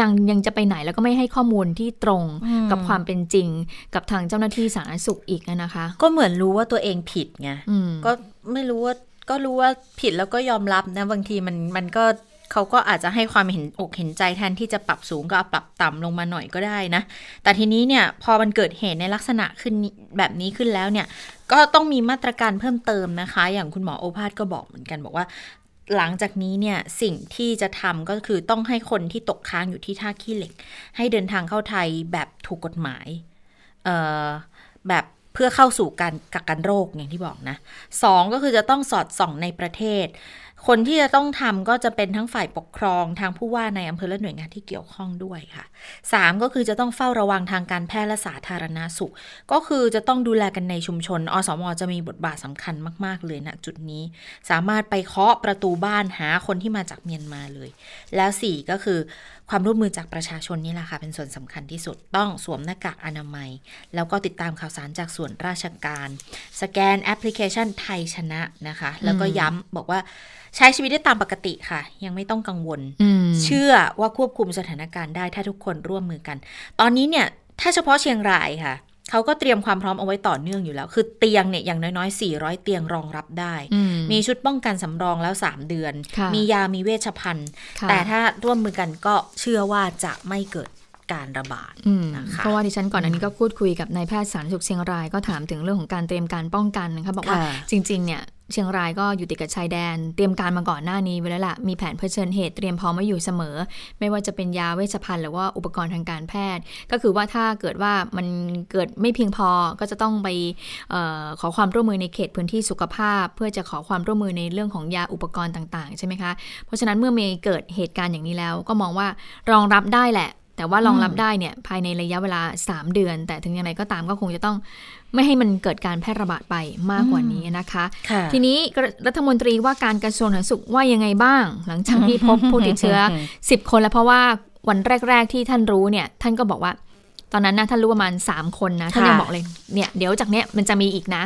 ยังยังจะไปไหนแล้วก็ไม่ให้ข้อมูลที่ตรงอืมกับความเป็นจริง กับทางเจ้าหน้าที่สาธารณสุขอีกนะคะ ก็เหมือนรู้ว่าตัวเองผิดไงอืมก็ไม่รู้ว่าก็รู้ว่าผิดแล้วก็ยอมรับนะบางทีมันมันก็เขาก็อาจจะให้ความเห็นอกเห็นใจแทนที่จะปรับสูงก็เอาปรับต่ำลงมาหน่อยก็ได้นะ แต่ทีนี้เนี่ยพอมันเกิดเหตุในลักษณะขึ้นนี้แบบนี้ขึ้นแล้วเนี่ย ก็ต้องมีมาตรการเพิ่มเติมนะคะ อย่างคุณหมอโอภาสก็บอกเหมือนกันบอกว่า หลังจากนี้เนี่ยสิ่งที่จะทำก็คือต้องให้คนที่ตกค้างอยู่ที่ท่าขี้เหล็ก ให้เดินทางเข้าไทยแบบถูกกฎหมายเอ่อแบบเพื่อเข้าสู่การกักกันโรคอย่างที่บอกนะสองก็คือจะต้องสอดส่องในประเทศ คนที่จะต้องทำก็จะเป็นทั้งฝ่ายปกครองทางผู้ว่าในอำเภอและหน่วยงานที่เกี่ยวข้องด้วยค่ะสามก็คือจะต้องเฝ้าระวังทางการแพทย์และสาธารณาสุข ก็คือจะต้องดูแลกันในชุมชน อสมอจะมีบทบาทสำคัญมาก ๆ เลยณจุดนี้ สามารถไปเคาะประตูบ้านหาคนที่มาจากเมียนมาเลย แล้วสี่ก็คือ ความร่วมมือจากประชาชนนี่แหละค่ะเป็นส่วนสำคัญที่สุดต้องสวมหน้ากากอนามัย แล้วก็ติดตามข่าวสารจากส่วนราชการ สแกนแอปพลิเคชันไทยชนะนะคะ แล้วก็ย้ำบอกว่าใช้ชีวิตได้ตามปกติค่ะ ยังไม่ต้องกังวลอืมเชื่อว่าควบคุมสถานการณ์ได้ถ้าทุกคนร่วมมือกัน ตอนนี้เนี่ยถ้าเฉพาะเชียงรายค่ะ เขาก็เตรียมความพร้อมเอาไว้ต่อเนื่องอยู่แล้ว คือเตียงเนี่ยอย่างน้อยๆ 400 เตียงรองรับได้อืมมีชุดป้องกันสำรองแล้ว 3 เดือนค่ะมียามีเวชภัณฑ์ค่ะแต่ถ้าร่วมมือกันก็เชื่อว่าจะไม่เกิดการระบาดอืมนะคะเพราะว่าดิฉันก่อนอันนี้ก็พูดคุยกับนายแพทย์สาธารณสุขเชียงรายก็ถามถึงเรื่องของการเตรียมการป้องกันนะคะบอกว่าค่ะจริงๆเนี่ย เชียงรายก็อยู่ติดกับชายแดน เตรียมการมาก่อนหน้านี้ไว้แล้วล่ะ มีแผนเผชิญเหตุเตรียมพร้อมไว้อยู่เสมอ ไม่ว่าจะเป็นยาเวชภัณฑ์หรือว่าอุปกรณ์ทางการแพทย์ ก็คือว่าถ้าเกิดว่ามันเกิดไม่เพียงพอก็จะต้องไปออขอความร่วมมือในเขตพื้นที่สุขภาพ เพื่อจะขอความร่วมมือในเรื่องของยาอุปกรณ์ต่างๆใช่ไหมคะเพราะฉะนั้นเมื่อมีเกิดเหตุการณ์อย่างนี้แล้ว ก็มองว่ารองรับได้แหละแต่ว่ารองรับได้เนี่ยภายในระยะเวลา 3 เดือน แต่ถึงอย่างไรก็ตามก็คงจะต้อง ไม่ให้มันเกิดการแพร่ระบาดไปมากกว่านี้นะคะค่ะทีนี้รัฐมนตรีว่าการกระทรวงสาธารณสุขว่ายังไงบ้าง หลังจากที่พบผู้ติดเชื้อ 10 คนแล้วเพราะว่าวันแรก ๆ ที่ท่านรู้เนี่ย ท่านก็บอกว่า ตอนนั้นนะท่านรู้ประมาณ 3 คนนะท่านยังบอกเลยเนี่ยเดี๋ยวจากเนี้ยมันจะมีอีกนะ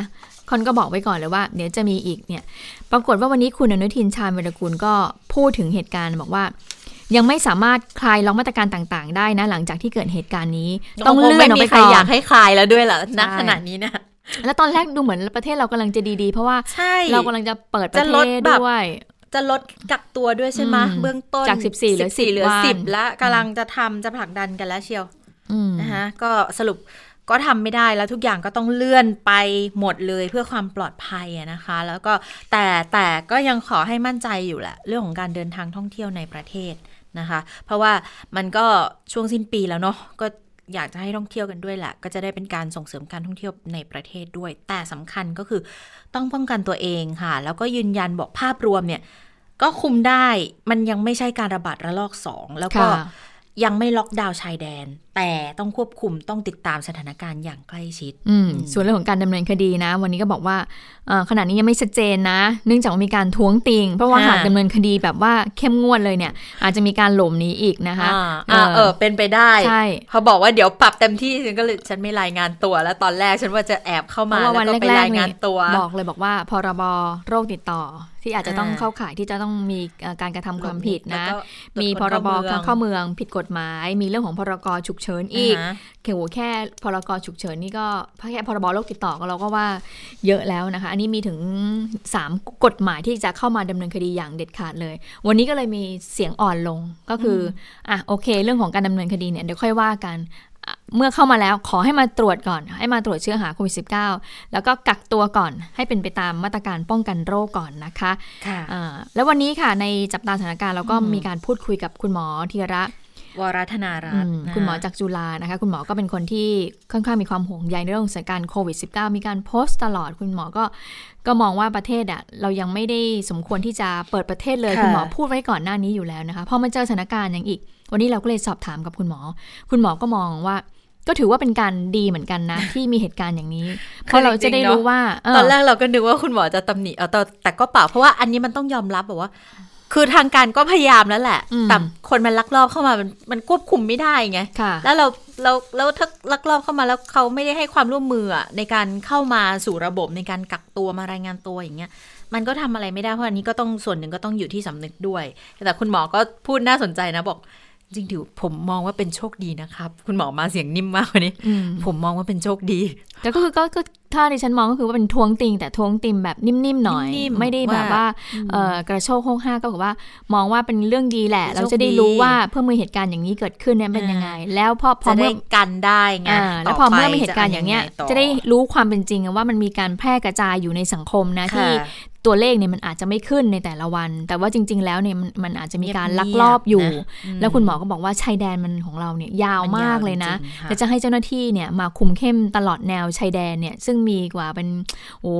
คนก็บอกไว้ก่อนเลยว่า เดี๋ยวจะมีอีกเนี่ย ปรากฏว่าวันนี้คุณอนุทินชาญวิรกูลก็พูดถึงเหตุการณ์บอกว่า ยังไม่สามารถคลายล็อกมาตรการต่างๆ ได้นะ หลังจากที่เกิดเหตุการณ์นี้ ต้องเลื่อนออกไปม่มีใครก่ออยานกให้คลายแล้วด้วยเหรอณใช่ขณะนี้นะแล้วตอนแรกดูเหมือนประเทศเรากำลังจะดีๆ เพราะว่าใช่เรากำลังจะเปิดประจะเทลดศแบบด้วยจะลดกักตัวด้วยใช่ไหมอืมเบื้องต้นจาก 14เหลือ14เหลือ10วันสิบแล้วกำลังจะทำจะผลักดันกันแล้วเชียวอืมนะคะก็สรุปก็ทำไม่ได้แล้วทุกอย่างก็ต้องเลื่อนไปหมดเลยเพื่อความปลอดภัยอะนะคะ แล้วก็แต่แต่ก็ยังขอให้มั่นใจอยู่แหละ เรื่องของการเดินทางท่องเที่ยวในประเทศ นะคะ เพราะว่ามันก็ช่วงสิ้นปีแล้วเนาะก็อยากจะให้ท่องเที่ยวกันด้วยแหละ ก็จะได้เป็นการส่งเสริมการท่องเที่ยวในประเทศด้วย แต่สำคัญก็คือต้องป้องกันตัวเองค่ะ แล้วก็ยืนยันบอกภาพรวมเนี่ย ก็คุมได้มันยังไม่ใช่การระบาดระลอกสองแล้วก็ค่ะยังไม่ล็อกดาวน์ชายแดนแต่ต้องควบคุมต้องติดตามสถานการณ์อย่างใกล้ชิดอืมส่วนเรื่องของการดำเนินคดีนะ วันนี้ก็บอกว่าเอ่อขณะนี้ยังไม่ชัดเจนนะ เนื่องจากว่ามีการท้วงติง เพราะว่าค่ะหากดำเนินคดีแบบว่าเข้มงวดเลยเนี่ย อาจจะมีการหลบหนีอีกนะคะอ่าอ่าเออเป็นไปได้ใช่เขาบอกว่าเดี๋ยวปรับเต็มที่ฉันก็เลยฉันไม่รายงานตัวแล้วตอนแรกฉันว่าจะแอบเข้าเพมาราะว่าแล้ววันก็ไปแรรากยๆงาเนี่นยตัว บอกเลยบอกว่าพรบโรคติดต่อที่อาจจะต้องอ่าเข้าข่ายที่จะต้องมีเอ่อการกระทำความผิดนะแล้วก็มีพตวจรคนบเข้าเมืองเข้าเมืองผิดกฎหมาย มีเรื่องของพรกฉุกเฉินอีกาฮะแค่โหแค่พรกฉุกเฉินนี่ก็แค่พรบโรคติดต่อก็เราก็ว่าเยอะแล้วนะคะ อันนี้มีถึง 3 กฎหมายที่จะเข้ามาดำเนินคดีอย่างเด็ดขาดเลย วันนี้ก็เลยมีเสียงอ่อนลงก็คืออะโอเค เรื่องของการดำเนินคดีเนี่ยเดี๋ยวค่อยว่ากันอะเมื่อเข้ามาแล้วขอให้มาตรวจก่อน ให้มาตรวจเชื้อหาโควิด -19 แล้วก็กักตัวก่อนให้เป็นไปตามมาตรการป้องกันโรคก่อนนะคะค่ะอ่าแล้ววันนี้ค่ะในจับตาสถานการณ์เราก็อืมมีการพูดคุยกับคุณหมอธีระ วรัธนารัอืตน์มนะคุณหมอจากจุฬานะคะ คุณหมอก็เป็นคนที่ค่อนข้างมีความห่วงใยในเรื่องของสถานการณ์โควิด -19 มีการโพสต์ตลอด คุณหมอก็ก็มองว่าประเทศอะเรายังไม่ได้สมควรที่จะเปิดประเทศเลยค่ะคุณหมอพูดไว้ก่อนหน้านี้อยู่แล้วนะคะพอมาเจอสถานการณ์อย่างอีก วันนี้เราก็เลยสอบถามกับคุณหมอ คุณหมอก็มองว่าก็ถือว่าเป็นการดีเหมือนกันนะ ที่มีเหตุการณ์อย่างนี้ เพราะเราจะได้รู้ว่าเตอนแรกเราก็นึกว่าคุณหมอจะตำหนิเออแต่แต่ก็เปล่าเพราะว่าอันนี้มันต้องยอมรับแบบว่า คือทางการก็พยายามแล้วแหละอืมแต่คนมันลักลอบเข้ามามันมันควบคุมไม่ได้ไงค่ะแล้วเราเราแล้วถ้าลักลอบเข้ามาแล้วเขาไม่ได้ให้ความร่วมมืออะในการเข้ามาสู่ระบบในการกักตัวมารายงานตัวอย่างเงี้ย มันก็ทำอะไรไม่ได้เพราะอันนี้ก็ต้องส่วนหนึ่งก็ต้องอยู่ที่สำนึกด้วย แต่คุณหมอก็พูดน่าสนใจนะบอก จริงๆถือผมมองว่าเป็นโชคดีนะครับ คุณหมอมาเสียงนิ่มมากวันนี้อืมผมมองว่าเป็นโชคดี แต่ก็คือก็ก็ถ้าดิฉันมองก็คือว่าเป็นทวงติง แต่ทวงติงแบบนิ่มๆหน่อยนิ่มๆไม่ได้แบบว่าว่าเอ่อกระโชกโห้งห้าก็บอกว่า มองว่าเป็นเรื่องดีแหละโชคดีเราจะได้รู้ว่าเพื่อมือเหตุการณ์อย่างนี้เกิดขึ้นเนี่ยเป็นยังไง แล้วพอพอจะเมื่ได้อกันได้ไงอ่าแล้วพอเมื่อมีเหตุการณ์อย่างเนี้ยต่จะได้รู้ความเป็นจริงว่ามันมีการแพร่กระจายอยู่ในสังคมนะค่ะที่ ตัวเลขเนี่ยมันอาจจะไม่ขึ้นในแต่ละวัน แต่ว่าจริง ๆ แล้วเนี่ยมันมันอาจจะมีการลักลอบอยู่เงียบๆนะแล้วคุณหมอก็บอกว่าชายแดนมันของเราเนี่ยยาวมันยาวมากเลยนะจริงๆค่ะแล้วจะให้เจ้าหน้าที่เนี่ยมาคุมเข้มตลอดแนวชายแดนเนี่ยซึ่งมีกว่าเป็นโอ้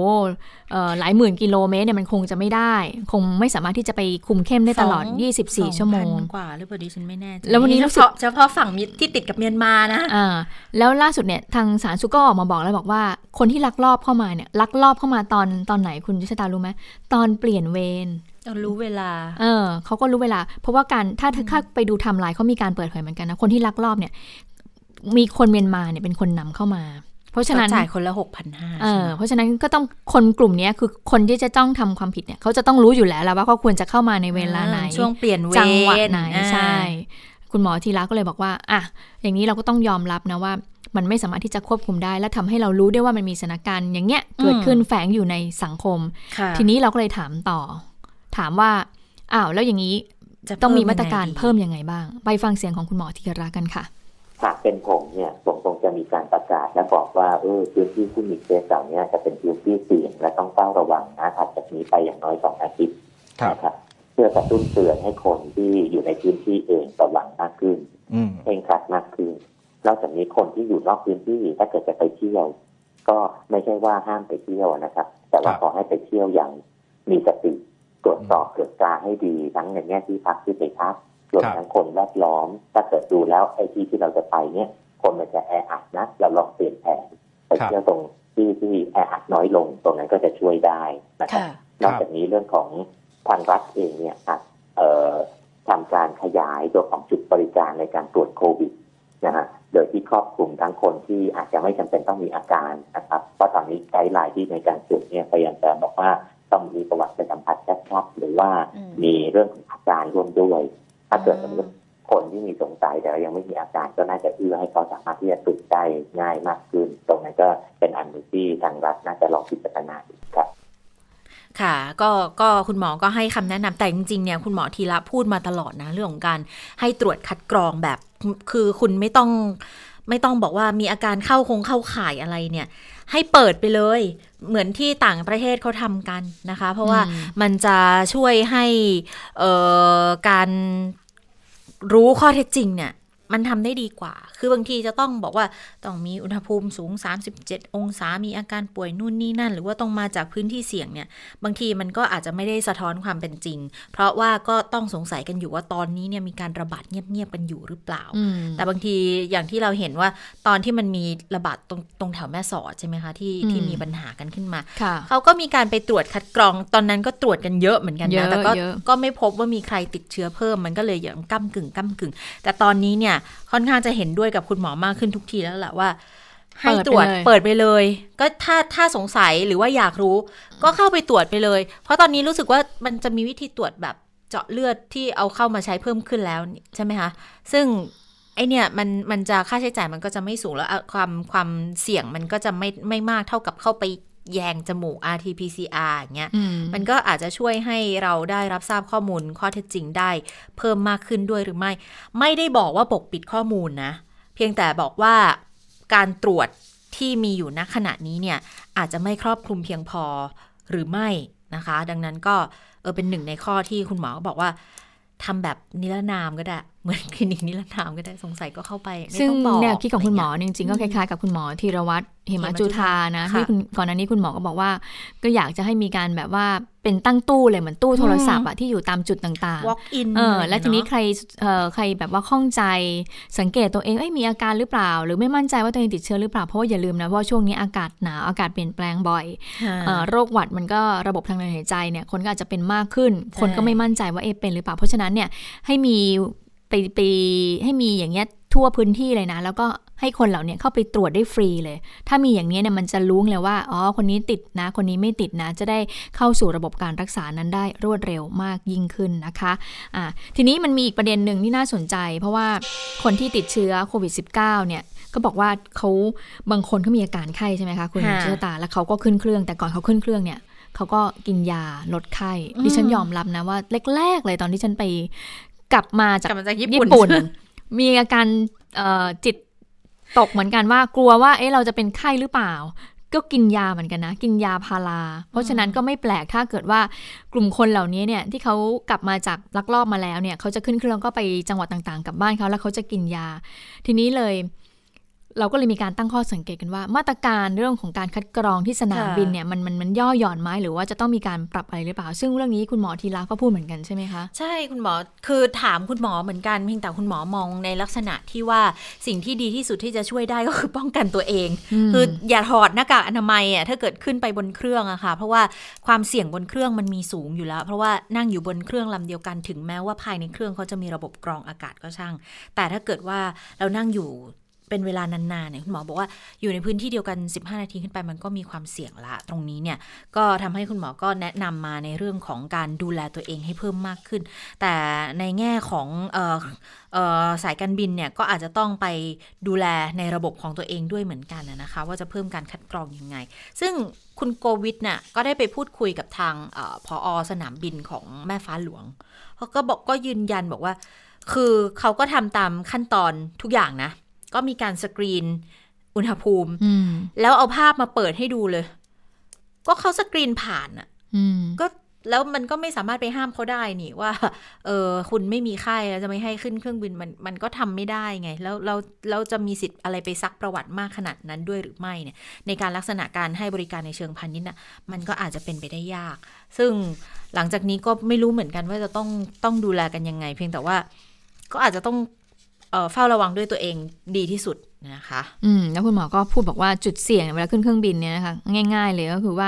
เอ่อหลายหมื่นกิโลเมตรเนี่ยมันคงจะไม่ได้ คงไม่สามารถที่จะไปคุมเข้มได้ตลอดสอง24 ชั่วโมง2,000กว่าหรือเปล่าดิฉันไม่แน่ใจแล้ววันนี้รู้เฉสึกพาะเฉพาะฝั่งมิตรที่ติดกับเมียนมานะอ่าแล้วล่าสุดเนี่ยทางสาธารณสุขก็ออกมาบอกแล้วบอกว่า คนที่ลักลอบเข้ามาเนี่ยลักลอบเข้ามาตอนตอนไหนคุณยุชตารู้ไหมตอนเปลี่ยนเวรเรารู้เวลา เออเขาก็รู้เวลา เพราะว่าการถ้าถ้าไปดูไทม์ไลน์เขามีการเปิดเผยเหมือนกันนะ คนที่ลักลอบเนี่ย มีคนเมียนมาเนี่ยเป็นคนนำเข้ามา เพราะฉะนั้นจ่ายคนละหกพันห้าเออเพราะฉะนั้นก็ต้องคนกลุ่มเนี้ยคือคนที่จะต้องทำความผิดเนี่ยเขาจะต้องรู้อยู่แล้วแหละว่าเขาควรจะเข้ามาในเวลาไหนช่วงเปลี่ยนเวรจังหวัดไหนอ่าใช่ คุณหมอทีละก็เลยบอกว่าอะอย่างนี้เราก็ต้องยอมรับนะว่า มันไม่สามารถที่จะควบคุมได้ และทำให้เรารู้ได้ว่ามันมีสถานการณ์อย่างเงี้ยเกิดขึ้นแฝงอยู่ในสังคมค่ะทีนี้เราก็เลยถามต่อ ถามว่าอ้าวแล้วอย่างนี้จะต้องมีเพิ่มาตรการยังไงดีเพิ่มยังไงบ้าง ไปฟังเสียงของคุณหมอธีระกันค่ะหากเป็นผมเนี่ยผมคงจะมีการประกาศและบอกว่าเออพื้นที่ที่มีเคสเหล่านี้จะเป็นพื้นที่เสี่ยงและต้องเฝ้าระวังนะถัดจากนี้ไปอย่างน้อยสองอาทิตย์นะครับเพื่อกระตุ้นเตือนให้คนที่อยู่ในพื้นที่เองระวังมากขึ้นอืมเคร่งครัดมากขึ้น นอกจากนี้คนที่อยู่นอกพื้นที่ถ้าเกิดจะไปเที่ยว ก็ไม่ใช่ว่าห้ามไปเที่ยวนะครับ แต่ว่าครับขอให้ไปเที่ยวอย่างมีสติตรวจสอบตรวจตราให้ดีทั้งในแง่ที่พักที่ไปพักรวมทั้งคนแวดล้อม ถ้าเกิดดูแล้วไอ้ที่ที่เราจะไปเนี่ย คนมันจะแออัดนะเราลองเปลี่ยนแผนไปเที่ยวตรงที่ที่แออัดน้อยลงตรงนั้นก็จะช่วยได้นะครับค่ะนอกจากนี้เรื่องของทางรัฐเองเนี่ยอาจเอ่อทำการขยายตัวของจุดบริการในการตรวจโควิดนะฮะ โดยที่ครอบคลุมทั้งคนที่อาจจะไม่จำเป็นต้องมีอาการนะครับเพราะตอนนี้ไกด์ไลน์ที่ในการตรวจเนี่ยพยายามจะบอกว่าต้องมีประวัติไปสัมผัสชัดๆหรือว่าอืมมีเรื่องของอาการร่วมด้วย ถ้าเกิดสมมติคนที่มีสงสัยแต่ว่ายังไม่มีอาการก็น่าจะเอื้อให้เขาสามารถที่จะตรวจได้ง่ายมากขึ้น ตรงนั้นก็เป็นอันหนึ่งที่ทางรัฐน่าจะลองพิจารณาดูครับค่ะก็ก็คุณหมอก็ให้คำแนะนำแต่จริงๆเนี่ยคุณหมอทีละพูดมาตลอดนะเรื่องของการให้ตรวจคัดกรองแบบ คือคุณไม่ต้องไม่ต้องบอกว่ามีอาการเข้าคงเข้าข่ายอะไรเนี่ย ให้เปิดไปเลย เหมือนที่ต่างประเทศเขาทำกันนะคะ เพราะว่าอืมมันจะช่วยให้เอ่อการรู้ข้อเท็จจริงเนี่ย มันทำได้ดีกว่า คือบางทีจะต้องบอกว่าต้องมีอุณหภูมิสูง 37 องศา มีอาการป่วยนู่นนี่นั่น หรือว่าต้องมาจากพื้นที่เสี่ยงเนี่ย บางทีมันก็อาจจะไม่ได้สะท้อนความเป็นจริง เพราะว่าก็ต้องสงสัยกันอยู่ว่าตอนนี้เนี่ยมีการระบาดเงียบๆกันอยู่หรือเปล่าอืมแต่บางทีอย่างที่เราเห็นว่าตอนที่มันมีระบาดตรงตรงแถวแม่สอดใช่ไหมคะที่อืมที่มีปัญหากันขึ้นมาค่ะเขาก็มีการไปตรวจคัดกรอง ตอนนั้นก็ตรวจกันเยอะเหมือนกันเยนะอะแต่ก็เยอะก็ไม่พบว่ามีใครติดเชื้อเพิ่ม มันก็เลยอย่างก้ากึ่งก้ากึ่ง แต่ตอนนี้เนี่ยค่อนข้างจะเห็นด้วยกับคุณหมอมากขึ้นทุกทีแล้วแหละว่า ให้ตรวจเปิดไปเลย ก็ถ้าถ้าสงสัยหรือว่าอยากรู้ ก็เข้าไปตรวจไปเลย เพราะตอนนี้รู้สึกว่ามันจะมีวิธีตรวจแบบเจาะเลือดที่เอาเข้ามาใช้เพิ่มขึ้นแล้วใช่ไหมคะซึ่งไอเนี่ยมันมันจะค่าใช้จ่ายมันก็จะไม่สูงแล้วอะความความเสี่ยงมันก็จะไม่ไม่มากเท่ากับเข้าไป แยงจมูก RT-PCR อย่างเงี้ยอืมมันก็อาจจะช่วยให้เราได้รับทราบข้อมูลข้อเท็จจริงได้ เพิ่มมากขึ้นด้วยหรือไม่ ไม่ได้บอกว่าปกปิดข้อมูลนะ เพียงแต่บอกว่าการตรวจที่มีอยู่ณขณะนี้เนี่ย อาจจะไม่ครอบคลุมเพียงพอหรือไม่นะคะ ดังนั้นก็เออเป็นหนึ่งในข้อที่คุณหมอก็บอกว่าทำแบบนิรนามก็ได้ เหมือนคลินิกนิรนามก็ได้สงสัยก็เข้าไปไม่ซึ่งต้องบอกแนวคิดของคุณหมออะไรเงี้ยจริงๆก็คล้ายๆกับคุณหมอธีรวัตรเหมจุธานะค่ะที่คุณก่อนหน้านี้คุณหมอก็บอกว่า ก็อยากจะให้มีการแบบว่าเป็นตั้งตู้เลยเหมือนตู้โทรศัพท์อะที่อยู่ตามจุดต่างๆ walk in เออและทีนี้เอะใครเอ่อใครแบบว่าข้องใจสังเกตตัวเองเอ้ยมีอาการหรือเปล่า หรือไม่มั่นใจว่าตัวเองติดเชื้อหรือเปล่า เพราะว่าอย่าลืมนะว่าช่วงนี้อากาศหนาวอากาศเปลี่ยนแปลงบ่อยค่ะเอ่อโรคหวัดมันก็ระบบทางเดินหายใจเนี่ยคนก็อาจจะเป็นมากขึ้นใช่คนก็ไม่มั่นใจว่าเอะเป็นหรือเปล่าเพราะฉะนั้นเนี่ยให้มี ไปไปให้มีอย่างเงี้ยทั่วพื้นที่เลยนะ แล้วก็ให้คนเหล่าเนี้เข้าไปตรวจได้ฟรีเลย ถ้ามีอย่างนี้เนี่ยมันจะรู้เลยว่า อ๋อ คนนี้ติดนะ คนนี้ไม่ติดนะ จะได้เข้าสู่ระบบการรักษานั้นได้รวดเร็วมากยิ่งขึ้นนะคะ อ่า ทีนี้มันมีอีกประเด็นหนึ่งที่น่าสนใจ เพราะว่าคนที่ติดเชื้อโควิด -19 เนี่ยก็บอกว่าเขาบางคนเขามีอาการไข้ใช่ไหมคะคุณค่ะเชื่อตา แล้วเขาก็ขึ้นเครื่อง แต่ก่อนเขาขึ้นเครื่องเนี่ยเขาก็กินยาลดไข้ ดิฉันยอมรับนะว่าแรกๆเลยตอนที่ฉันไป กลับมาจากกลับมาจากญี่ญี่ปุ่นปุ่น มีอาการเอ่อจิตตกเหมือนกันว่ากลัวว่า เอ๊ะเราจะเป็นไข้หรือเปล่า ก็กินยาเหมือนกันนะ กินยาพารา เพราะฉะนั้นก็ไม่แปลกถ้าเกิดว่ากลุ่มคนเหล่านี้เนี่ยที่เขากลับมาจากลักลอบมาแล้วเนี่ยเขาจะขึ้นเครื่องก็ไปจังหวัดต่างๆกลับบ้านเขาแล้วเขาจะกินยา ทีนี้เลย เราก็เลยมีการตั้งข้อสังเกตกันว่า มาตรการเรื่องของการคัดกรองที่สนามค่ะบินเนี่ยมันมันมันย่อหย่อนไหมหรือว่าจะต้องมีการปรับอะไรหรือเปล่า ซึ่งเรื่องนี้คุณหมอทีละก็พูดเหมือนกันใช่ไหมคะ ใช่คุณหมอคือถามคุณหมอเหมือนกันเพียงแต่คุณหมอมองในลักษณะที่ว่าสิ่งที่ดีที่สุดที่จะช่วยได้ก็คือป้องกันตัวเองอืมคืออย่าถอดหน้ากากอนามัยอะถ้าเกิดขึ้นไปบนเครื่องอะค่ะ เพราะว่าความเสี่ยงบนเครื่องมันมีสูงอยู่แล้ว เพราะว่านั่งอยู่บนเครื่องลำเดียวกันถึงแม้ว่าภายในเครื่องเขาจะมีระบบกรองอากาศก็ช่าง แต่ถ้าเกิดว่าเรานั่งอยู่ เป็นเวลานานๆเนี่ยคุณหมอบอกว่าอยู่ในพื้นที่เดียวกัน 15 นาทีขึ้นไปมันก็มีความเสี่ยงละ ตรงนี้เนี่ยก็ทำให้คุณหมอก็แนะนำมาในเรื่องของการดูแลตัวเองให้เพิ่มมากขึ้น แต่ในแง่ของออสายการบินเนี่ยก็อาจจะต้องไปดูแลในระบบของตัวเองด้วยเหมือนกันนะคะ ว่าจะเพิ่มการคัดกรองยังไง ซึ่งคุณโกวิทเนี่ยก็ได้ไปพูดคุยกับทางออพอสนามบินของแม่ฟ้าหลวงเขาก็บอกก็ยืนยันบอกว่า คือเขาก็ทำตามขั้นตอนทุกอย่างนะ ก็มีการสกรีนอุณหภูมิอืมแล้วเอาภาพมาเปิดให้ดูเลย ก็เขาสกรีนผ่านอะอืมก็แล้วมันก็ไม่สามารถไปห้ามเขาได้นี่ว่า เออคุณไม่มีไข้แล้วจะไม่ให้ขึ้นเครื่องบินมันมันก็ทำไม่ได้ไง แล้วเราเราจะมีสิทธิ์อะไรไปซักประวัติมากขนาดนั้นด้วยหรือไม่เนี่ย ในการลักษณะการให้บริการในเชิงพาณิชย์น่ะมันก็อาจจะเป็นไปได้ยาก ซึ่งหลังจากนี้ก็ไม่รู้เหมือนกันว่าจะต้องต้องดูแลกันยังไง เพียงแต่ว่าก็อาจจะต้อง เอ่อเฝ้าระวังด้วยตัวเองดีที่สุดนะคะ อืม แล้วคุณหมอก็พูดบอกว่าจุดเสี่ยงเวลาขึ้นเครื่องบินเนี่ยนะคะง่าย ๆ เลยก็คือว่า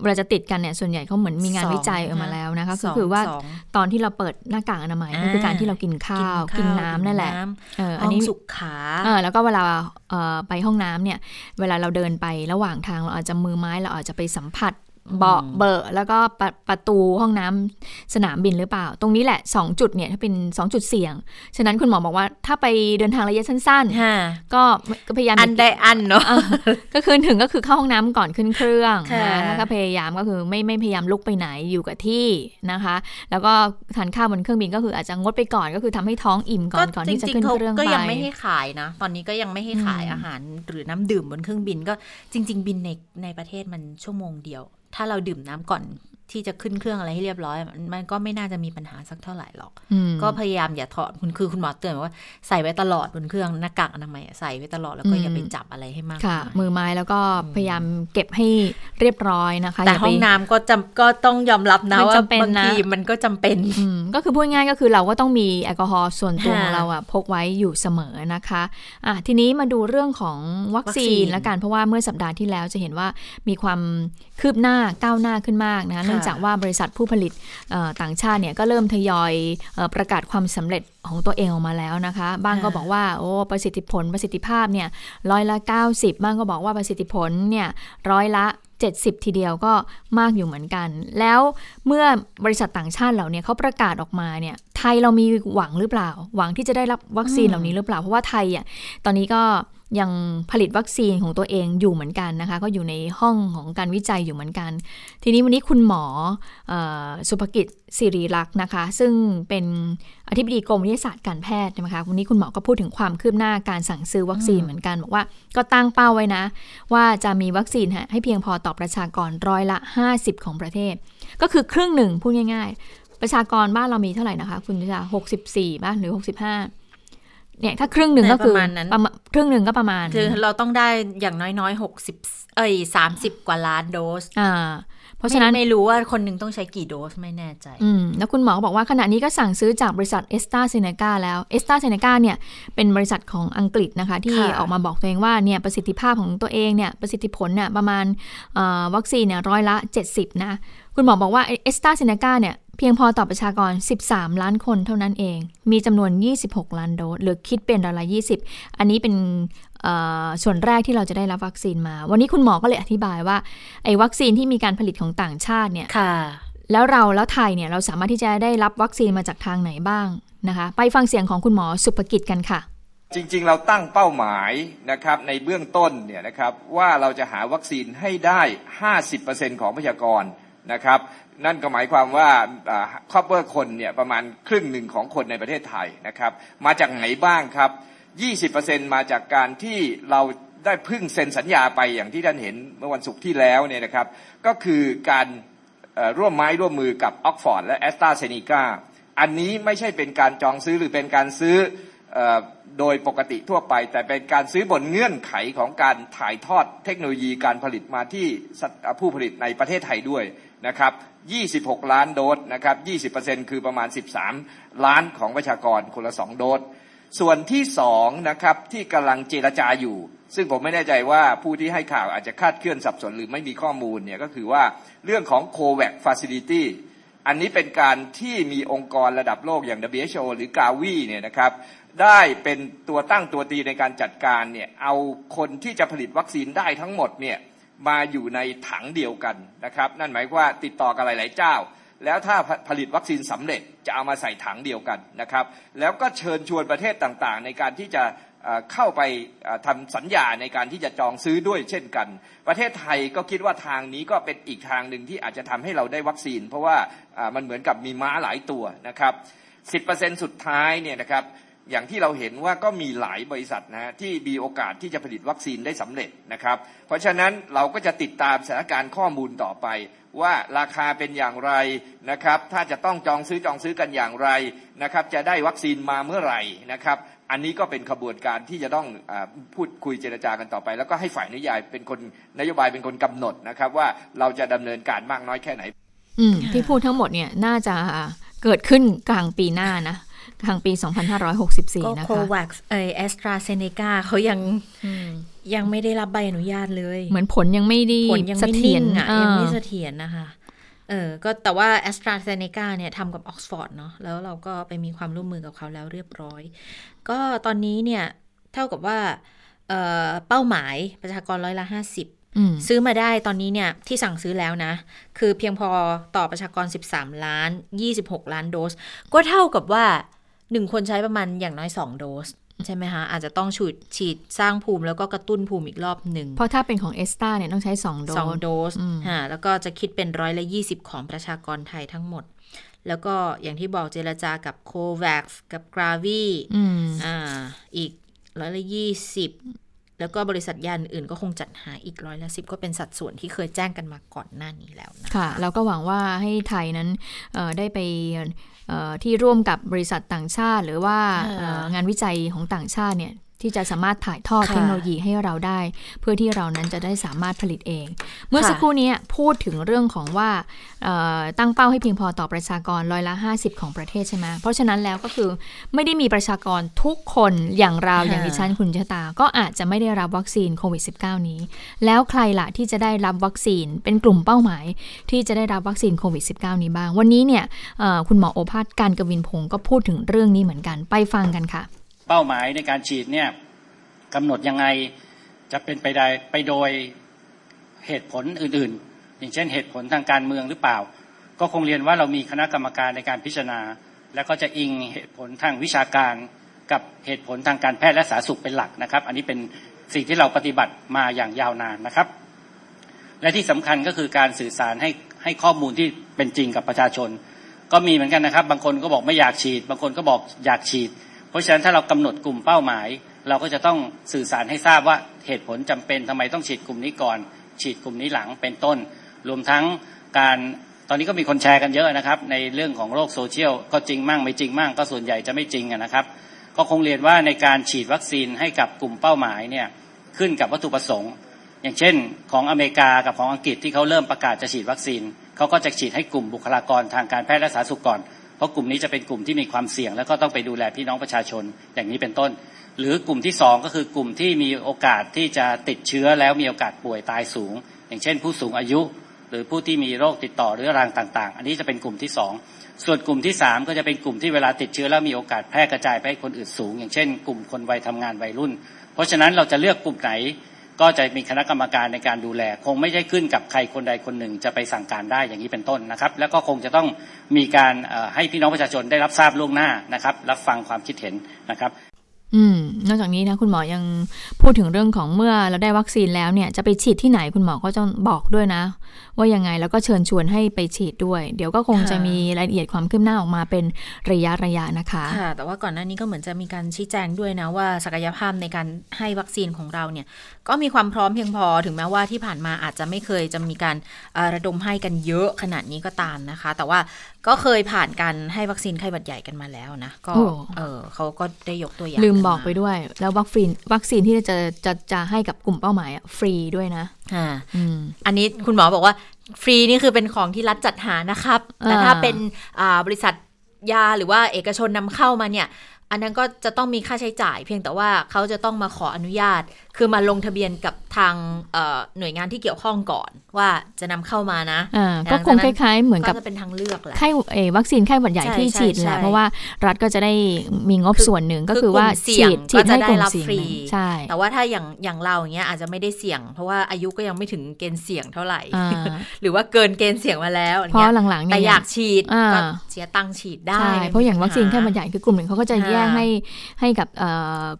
เวลาจะติดกันเนี่ยส่วนใหญ่เขาเหมือนมีงานสองวิจัยออกมานะคะแล้วนะคะสก็องคือว่าสองตอนที่เราเปิดหน้ากากอนามัยก็คือการที่เรากินข้าว กินน้ำนั่นแหละดื่มเออน้ำอันนี้ห้องสุขาเออแล้วก็เวลาเอ่อไปห้องน้ำเนี่ย เวลาเราเดินไประหว่างทางเราอาจจะมือไม้เราอาจจะไปสัมผัส เบาะเบอะแล้วก็ประประตูห้องน้ำสนามบินหรือเปล่า ตรงนี้แหละ 2 จุดเนี่ยถ้าเป็น 2 จุดเสี่ยง ฉะนั้นคุณหมอบอกว่าถ้าไปเดินทางระยะสั้นฮะๆก็ก็พยายามอันได้อันเนาะเออก็คือถึงก็คือเข้าห้องน้ำก่อนขึ้นเครื่องค่ะนะแล้วก็พยายามก็คือไม่ไม่พยายามลุกไปไหนอยู่กับที่นะคะ แล้วก็ทานข้าวบนเครื่องบินก็คืออาจจะงดไปก่อนก็คือทำให้ท้องอิ่มก่อนก่อนที่จะขึ้นเครื่องก็ไปยังไม่ให้ขายนะ ตอนนี้ก็ยังไม่ให้ขายอืมอาหารหรือน้ำดื่มบนเครื่องบินก็จริง ๆ บินในในประเทศมันชั่วโมงเดียว ถ้าเราดื่มน้ำก่อนที่จะขึ้นเครื่องอะไรให้เรียบร้อย มันมันก็ไม่น่าจะมีปัญหาสักเท่าไหร่หรอกอืมก็พยายามอย่าถอดคุณคือคุณหมอเตือนว่าใส่ไว้ตลอดบนเครื่องหน้ากากอนามัยอะใส่ไว้ตลอดแล้วก็อย่าอืมไปจับอะไรให้มากค่ะมายมือไม้แล้วก็พยายามเก็บให้เรียบร้อยนะคะ แต่ย่าห้ไปองน้ำก็จำก็ต้องยอมรับนะมันว่าจำเป็นบางนะทีมันก็จำเป็นอืมก็คือพูดง่ายๆก็คือเราก็ต้องมีแอลกอฮอล์ส่วนตัวค่ะของเราอะพกไว้อยู่เสมอนะคะอะทีนี้มาดูเรื่องของวัคซีวัคซีนนละกันเพราะว่าเมื่อสัปดาห์ที่แล้วจะเห็นว่ามีความ คืบหน้าก้าวหน้าขึ้นมากนะคะค่ะเนื่องจากว่าบริษัทผู้ผลิตเอ่อต่างชาติเนี่ยก็เริ่มทยอยเอ่อประกาศความสำเร็จของตัวเองออกมาแล้วนะคะ บ้างก็บอกว่าโอ้ประสิทธิผลประสิทธิภาพเนี่ยร้อยละ 90 บ้างก็บอกว่าประสิทธิผลเนี่ยร้อยละ70 ทีเดียวก็มากอยู่เหมือนกัน แล้วเมื่อบริษัทต่างชาติเหล่านี้เขาประกาศออกมาเนี่ย ไทยเรามีหวังหรือเปล่า หวังที่จะได้รับวัคซีนเหล่านี้หรือเปล่า เพราะว่าไทยอะตอนนี้ก็ ยังผลิตวัคซีนของตัวเองอยู่เหมือนกันนะคะ ก็อยู่ในห้องของการวิจัยอยู่เหมือนกัน ทีนี้วันนี้คุณหมอออสุภกิจสิริรักษ์นะคะ ซึ่งเป็นอธิบดีกรมวิทยาศาสตร์การแพทย์นะคะวันนี้คุณหมอก็พูดถึงความคืบหน้าการสั่งซื้อวัคซีนเหมือนกัน บอกว่าก็ตั้งเป้าไว้นะ ว่าจะมีวัคซีนให้เพียงพอต่อประชากรร้อยละ 50 ของประเทศ ก็คือครึ่งหนึ่งพูดง่าย ๆ ประชากรบ้านเรามีเท่าไหร่นะคะ คุณจะหกสิบสี่ป่ะหรือหกสิบห้า เนี่ยถ้าครึ่งหนึ่งก็คือประมาณนั้นประมาณครึ่งหนึ่งก็ประมาณ คือเราต้องได้อย่างน้อยๆหกสิบเอ้ยสามสิบกว่าล้านโดสอ่าเพราะฉะนั้นไม่ไม่รู้ว่าคนหนึ่งต้องใช้กี่โดสไม่แน่ใจ อืม แล้วคุณหมอก็บอกว่าขณะนี้ก็สั่งซื้อจากบริษัทเอสตาเซเนกาแล้วเอสตาเซเนกาเนี่ยเป็นบริษัทของอังกฤษนะคะ ที่ค่ะออกมาบอกตัวเองว่าเนี่ยประสิทธิภาพของตัวเองเนี่ยประสิทธิผลเนี่ยประมาณเอ่อวัคซีนเนี่ยร้อยละ 70 นะ คุณหมอบอกว่าเอสตาเซเนกาเนี่ย เพียงพอต่อประชากร 13 ล้านคนเท่านั้นเอง มีจำนวน 26 ล้านโดส หรือคิดเป็นร้อยละ20 อันนี้เป็นเอ่อส่วนแรกที่เราจะได้รับวัคซีนมา วันนี้คุณหมอก็เลยอธิบายว่า ไอ้วัคซีนที่มีการผลิตของต่างชาติเนี่ยค่ะแล้วเราแล้วไทยเนี่ยเราสามารถที่จะได้รับวัคซีนมาจากทางไหนบ้างนะคะ ไปฟังเสียงของคุณหมอสุภกิจกันค่ะ จริง ๆ เราตั้งเป้าหมายนะครับในเบื้องต้นเนี่ยนะครับว่าเราจะหาวัคซีนให้ได้ 50%ของประชากรนะครับ นั่นก็หมายความว่าครอบครัวคนเนี่ยประมาณครึ่งหนึ่งของคนในประเทศไทยนะครับมาจากไหนบ้างครับ 20%มาจากการที่เราได้พึ่งเซ็นสัญญาไปอย่างที่ท่านเห็นเมื่อวันศุกร์ที่แล้วเนี่ยนะครับก็คือการร่วมไม้ร่วมมือกับออกฟอร์ดและแอสตราเซเนกาอันนี้ไม่ใช่เป็นการจองซื้อหรือเป็นการซื้อโดยปกติทั่วไป แต่เป็นการซื้อบนเงื่อนไขของการถ่ายทอดเทคโนโลยีการผลิตมาที่ผู้ผลิตในประเทศไทยด้วย นะครับ26 ล้านโดสนะครับ20%คือประมาณ 13 ล้านของประชากรคนละ 2 โดส ส่วนที่สองนะครับที่กำลังเจรจาอยู่ ซึ่งผมไม่แน่ใจว่าผู้ที่ให้ข่าวอาจจะคาดเคลื่อนสับสนหรือไม่มีข้อมูลเนี่ยก็คือว่าเรื่องของ COVAX Facility อันนี้เป็นการที่มีองค์กรระดับโลกอย่าง WHO หรือกาวีเนี่ยนะครับได้เป็นตัวตั้งตัวตีในการจัดการเนี่ยเอาคนที่จะผลิตวัคซีนได้ทั้งหมดเนี่ย มาอยู่ในถังเดียวกันนะครับ นั่นหมายความว่าติดต่อกันหลาย ๆ เจ้า แล้วถ้าผลิตวัคซีนสำเร็จจะเอามาใส่ถังเดียวกันนะครับ แล้วก็เชิญชวนประเทศต่าง ๆ ในการที่จะเข้าไปเอ่อทำสัญญาในการที่จะจองซื้อด้วยเช่นกัน ประเทศไทยก็คิดว่าทางนี้ก็เป็นอีกทางหนึ่งที่อาจจะทำให้เราได้วัคซีน เพราะว่าอ่ามันเหมือนกับมีม้าหลายตัวนะครับ 10%สุดท้ายเนี่ยนะครับ อย่างที่เราเห็นว่าก็มีหลายบริษัทนะฮะที่มีโอกาสที่จะผลิตวัคซีนได้สำเร็จนะครับ เพราะฉะนั้นเราก็จะติดตามสถานการณ์ข้อมูลต่อไป ว่าราคาเป็นอย่างไรนะครับ ถ้าจะต้องจองซื้อจองซื้อกันอย่างไรนะครับ จะได้วัคซีนมาเมื่อไหร่นะครับ อันนี้ก็เป็นขบวนการที่จะต้องอพูดคุยเจรจากันต่อไป แล้วก็ให้ฝ่ายนโยบายเป็นคนนโยบายเป็นคนกำหนดนะครับ ว่าเราจะดำเนินการมากน้อยแค่ไหน อืที่พูดทั้งหมดเนี่ยน่าจะเกิดขึ้นกลางปีหน้านะ กลางปีก็2564 นะโคคะวัคเอแอสตราเซเนกาเขายังยังไม่ได้รับใบอนุญาตเลย เหมือนผลยังไม่ดีผลยังเสไม่ถีนิ่ยรงอะเออยังไม่เสถียรนะคะเออ ก็แต่ว่า a s t r a z เซ e c a เนี่ยทำกับออกซฟอร์ดเนาะ แล้วเราก็ไปมีความร่วมมือกับเขาแล้วเรียบร้อย ก็ตอนนี้เนี่ย เท่ากับว่าเอ่อเป้าหมายประชากรร้อยละห้าสิบอืมซื้อมาได้ตอนนี้เนี่ย ที่สั่งซื้อแล้วนะ คือเพียงพอต่อประชากร 13 ล้าน 26 ล้านโดส ก็เท่ากับว่า 1คนใช้ประมาณอย่างน้อย 2 โดส ใช่ไหมคะ อาจจะต้องฉีดฉีดสร้างภูมิแล้วก็กระตุ้นภูมิอีกรอบหนึ่ง เพราะถ้าเป็นของเอสตาเนี่ยต้องใช้ 2 โดสองสโดสอืมฮะแล้วก็จะคิดเป็นร้อยละยี่สิบของประชากรไทยทั้งหมด แล้วก็อย่างที่บอกเจรจากับโควัคกับกราวีอืมอ่าอีกร้อยละยี่สิบแล้วก็บริษัทยาอื่นๆก็คงจัดหาอีกร้อยละสิบก็เป็นสัดส่วนที่เคยแจ้งกันมาก่อนหน้านี้แล้วนะค่ะแล้วก็หวังว่าให้ไทยนั้นเอ่อได้ไปเอ่อ ที่ร่วมกับบริษัทต่างชาติ หรือว่าเอ่องานวิจัยของต่างชาติเนี่ย ที่จะสามารถถ่ายทอดเทคโนโลยีให้เราได้ เพื่อที่เรานั้นจะได้สามารถผลิตเอง เมื่อสักครู่นี้พูดถึงเรื่องของว่าเอ่อตั้งเป้าให้เพียงพอต่อประชากรร้อยละ 50 ของประเทศใช่ไหมเพราะฉะนั้นแล้วก็คือไม่ได้มีประชากรทุกคนอย่างเราอย่างดิฉันคุณชะตา ก็อาจจะไม่ได้รับวัคซีนโควิด -19 นี้ แล้วใครล่ะที่จะได้รับวัคซีนเป็นกลุ่มเป้าหมาย ที่จะได้รับวัคซีนโควิด -19 นี้บ้าง วันนี้เนี่ยเอ่อคุณหมอโอภาสการกวินพงศ์ก็พูดถึงเรื่องนี้เหมือนกันไปฟังกันค่ะ เป้าหมายในการฉีดเนี่ยกำหนดยังไงจะเป็นไปได้ไปโดยเหตุผลอื่นๆ อย่างเช่นเหตุผลทางการเมืองหรือเปล่า ก็คงเรียนว่าเรามีคณะกรรมการในการพิจารณา แล้วก็จะอิงเหตุผลทางวิชาการกับเหตุผลทางการแพทย์และสาธารณสุขเป็นหลักนะครับ อันนี้เป็นสิ่งที่เราปฏิบัติมาอย่างยาวนานนะครับ และที่สำคัญก็คือการสื่อสารให้ให้ข้อมูลที่เป็นจริงกับประชาชน ก็มีเหมือนกันนะครับ บางคนก็บอกไม่อยากฉีด บางคนก็บอกอยากฉีด เพราะฉะนั้นถ้าเรากำหนดกลุ่มเป้าหมาย เราก็จะต้องสื่อสารให้ทราบว่าเหตุผลจำเป็นทำไมต้องฉีดกลุ่มนี้ก่อน ฉีดกลุ่มนี้หลังเป็นต้น รวมทั้งการตอนนี้ก็มีคนแชร์กันเยอะนะครับ ในเรื่องของโลกโซเชียลก็จริงมั่งไม่จริงมั่งก็ส่วนใหญ่จะไม่จริงนะครับ ก็คงเรียนว่าในการฉีดวัคซีนให้กับกลุ่มเป้าหมายเนี่ยขึ้นกับวัตถุประสงค์ อย่างเช่น ของอเมริกากับของอังกฤษที่เขาเริ่มประกาศจะฉีดวัคซีนเขาก็จะฉีดให้กลุ่มบุคลากรทางการแพทย์และสาธารณสุขก่อน เพราะกลุ่มนี้จะเป็นกลุ่มที่มีความเสี่ยง แล้วก็ต้องไปดูแลพี่น้องประชาชนอย่างนี้เป็นต้น หรือกลุ่มที่สองก็คือกลุ่มที่มีโอกาสที่จะติดเชื้อแล้วมีโอกาสป่วยตายสูง อย่างเช่น ผู้สูงอายุ หรือผู้ที่มีโรคติดต่อเรื้อรังต่าง ๆ อันนี้จะเป็นกลุ่มที่สองส่วนกลุ่มที่สามก็จะเป็นกลุ่มที่เวลาติดเชื้อแล้วมีโอกาสแพร่กระจายไปให้คนอื่นสูง อย่างเช่น กลุ่มคนวัยทำงานวัยรุ่น เพราะฉะนั้นเราจะเลือกกลุ่มไหน ก็จะมีคณะกรรมการในการดูแล คงไม่ใช่ขึ้นกับใครคนใดคนหนึ่งจะไปสั่งการได้อย่างนี้เป็นต้นนะครับ แล้วก็คงจะต้องมีการให้พี่น้องประชาชนได้รับทราบล่วงหน้านะครับ รับฟังความคิดเห็นนะครับ อืม นอกจากนี้นะคุณหมอยังพูดถึงเรื่องของเมื่อเราได้วัคซีนแล้วเนี่ยจะไปฉีดที่ไหนคุณหมอก็จะบอกด้วยนะ ว่ายังไงแล้วก็เชิญชวนให้ไปฉีดด้วย เดี๋ยวก็คงจะมีรายละเอียดความคืบหน้าออกมาเป็นระยะระยะนะคะค่ะ แต่ว่าก่อนหน้านี้ก็เหมือนจะมีการชี้แจงด้วยนะว่าศักยภาพในการให้วัคซีนของเราเนี่ย ก็มีความพร้อมเพียงพอถึงแม้ว่าที่ผ่านมาอาจจะไม่เคยจะมีการระดมให้กันเยอะขนาดนี้ก็ตามนะคะ แต่ว่าก็เคยผ่านการให้วัคซีนไข้หวัดใหญ่กันมาแล้วนะ ก็เออเขาก็ได้ยกตัวอย่างลืมบอกไปด้วย แล้ววัคซีนวัคซีนที่จะจะจะให้กับกลุ่มเป้าหมายฟรีด้วยนะอ่าอันนี้คุณหมอบอกว่าฟรีนี่คือเป็นของที่รัฐจัดหานะครับ แต่ถ้าเป็นบริษัทยาหรือว่าเอกชนนำเข้ามาเนี่ย อันนั้นก็จะต้องมีค่าใช้จ่าย เพียงแต่ว่าเขาจะต้องมาขออนุญาต คือมาลงทะเบียนกับทางหน่วยงานที่เกี่ยวข้องก่อน ว่าจะนำเข้ามานะก็คงคล้ายๆ เหมือนกับจะเป็นทางเลือกแหละไข้วัคซีนไข้หวัดใหญ่ที่ฉีดแหละเพราะว่ารัฐก็จะได้มีงบส่วนหนึ่งก็คือว่าฉีดฉีดให้กลุ่มเสี่ยงใช่ แต่ว่าถ้าอย่างอย่างเราอย่างเงี้ยอาจจะไม่ได้เสี่ยง เพราะว่าอายุก็ยังไม่ถึงเกณฑ์เสี่ยงเท่าไหร่ หรือว่าเกินเกณฑ์เสี่ยงมาแล้วเพราะหลังๆเนี่ยแต่อยากฉีดก็เสียตังค์ฉีดได้ เพราะอย่างวัคซีนไข้หวัดใหญ่คือกลุ่มหนึ่งเขาก็จะแยกให้ให้กับ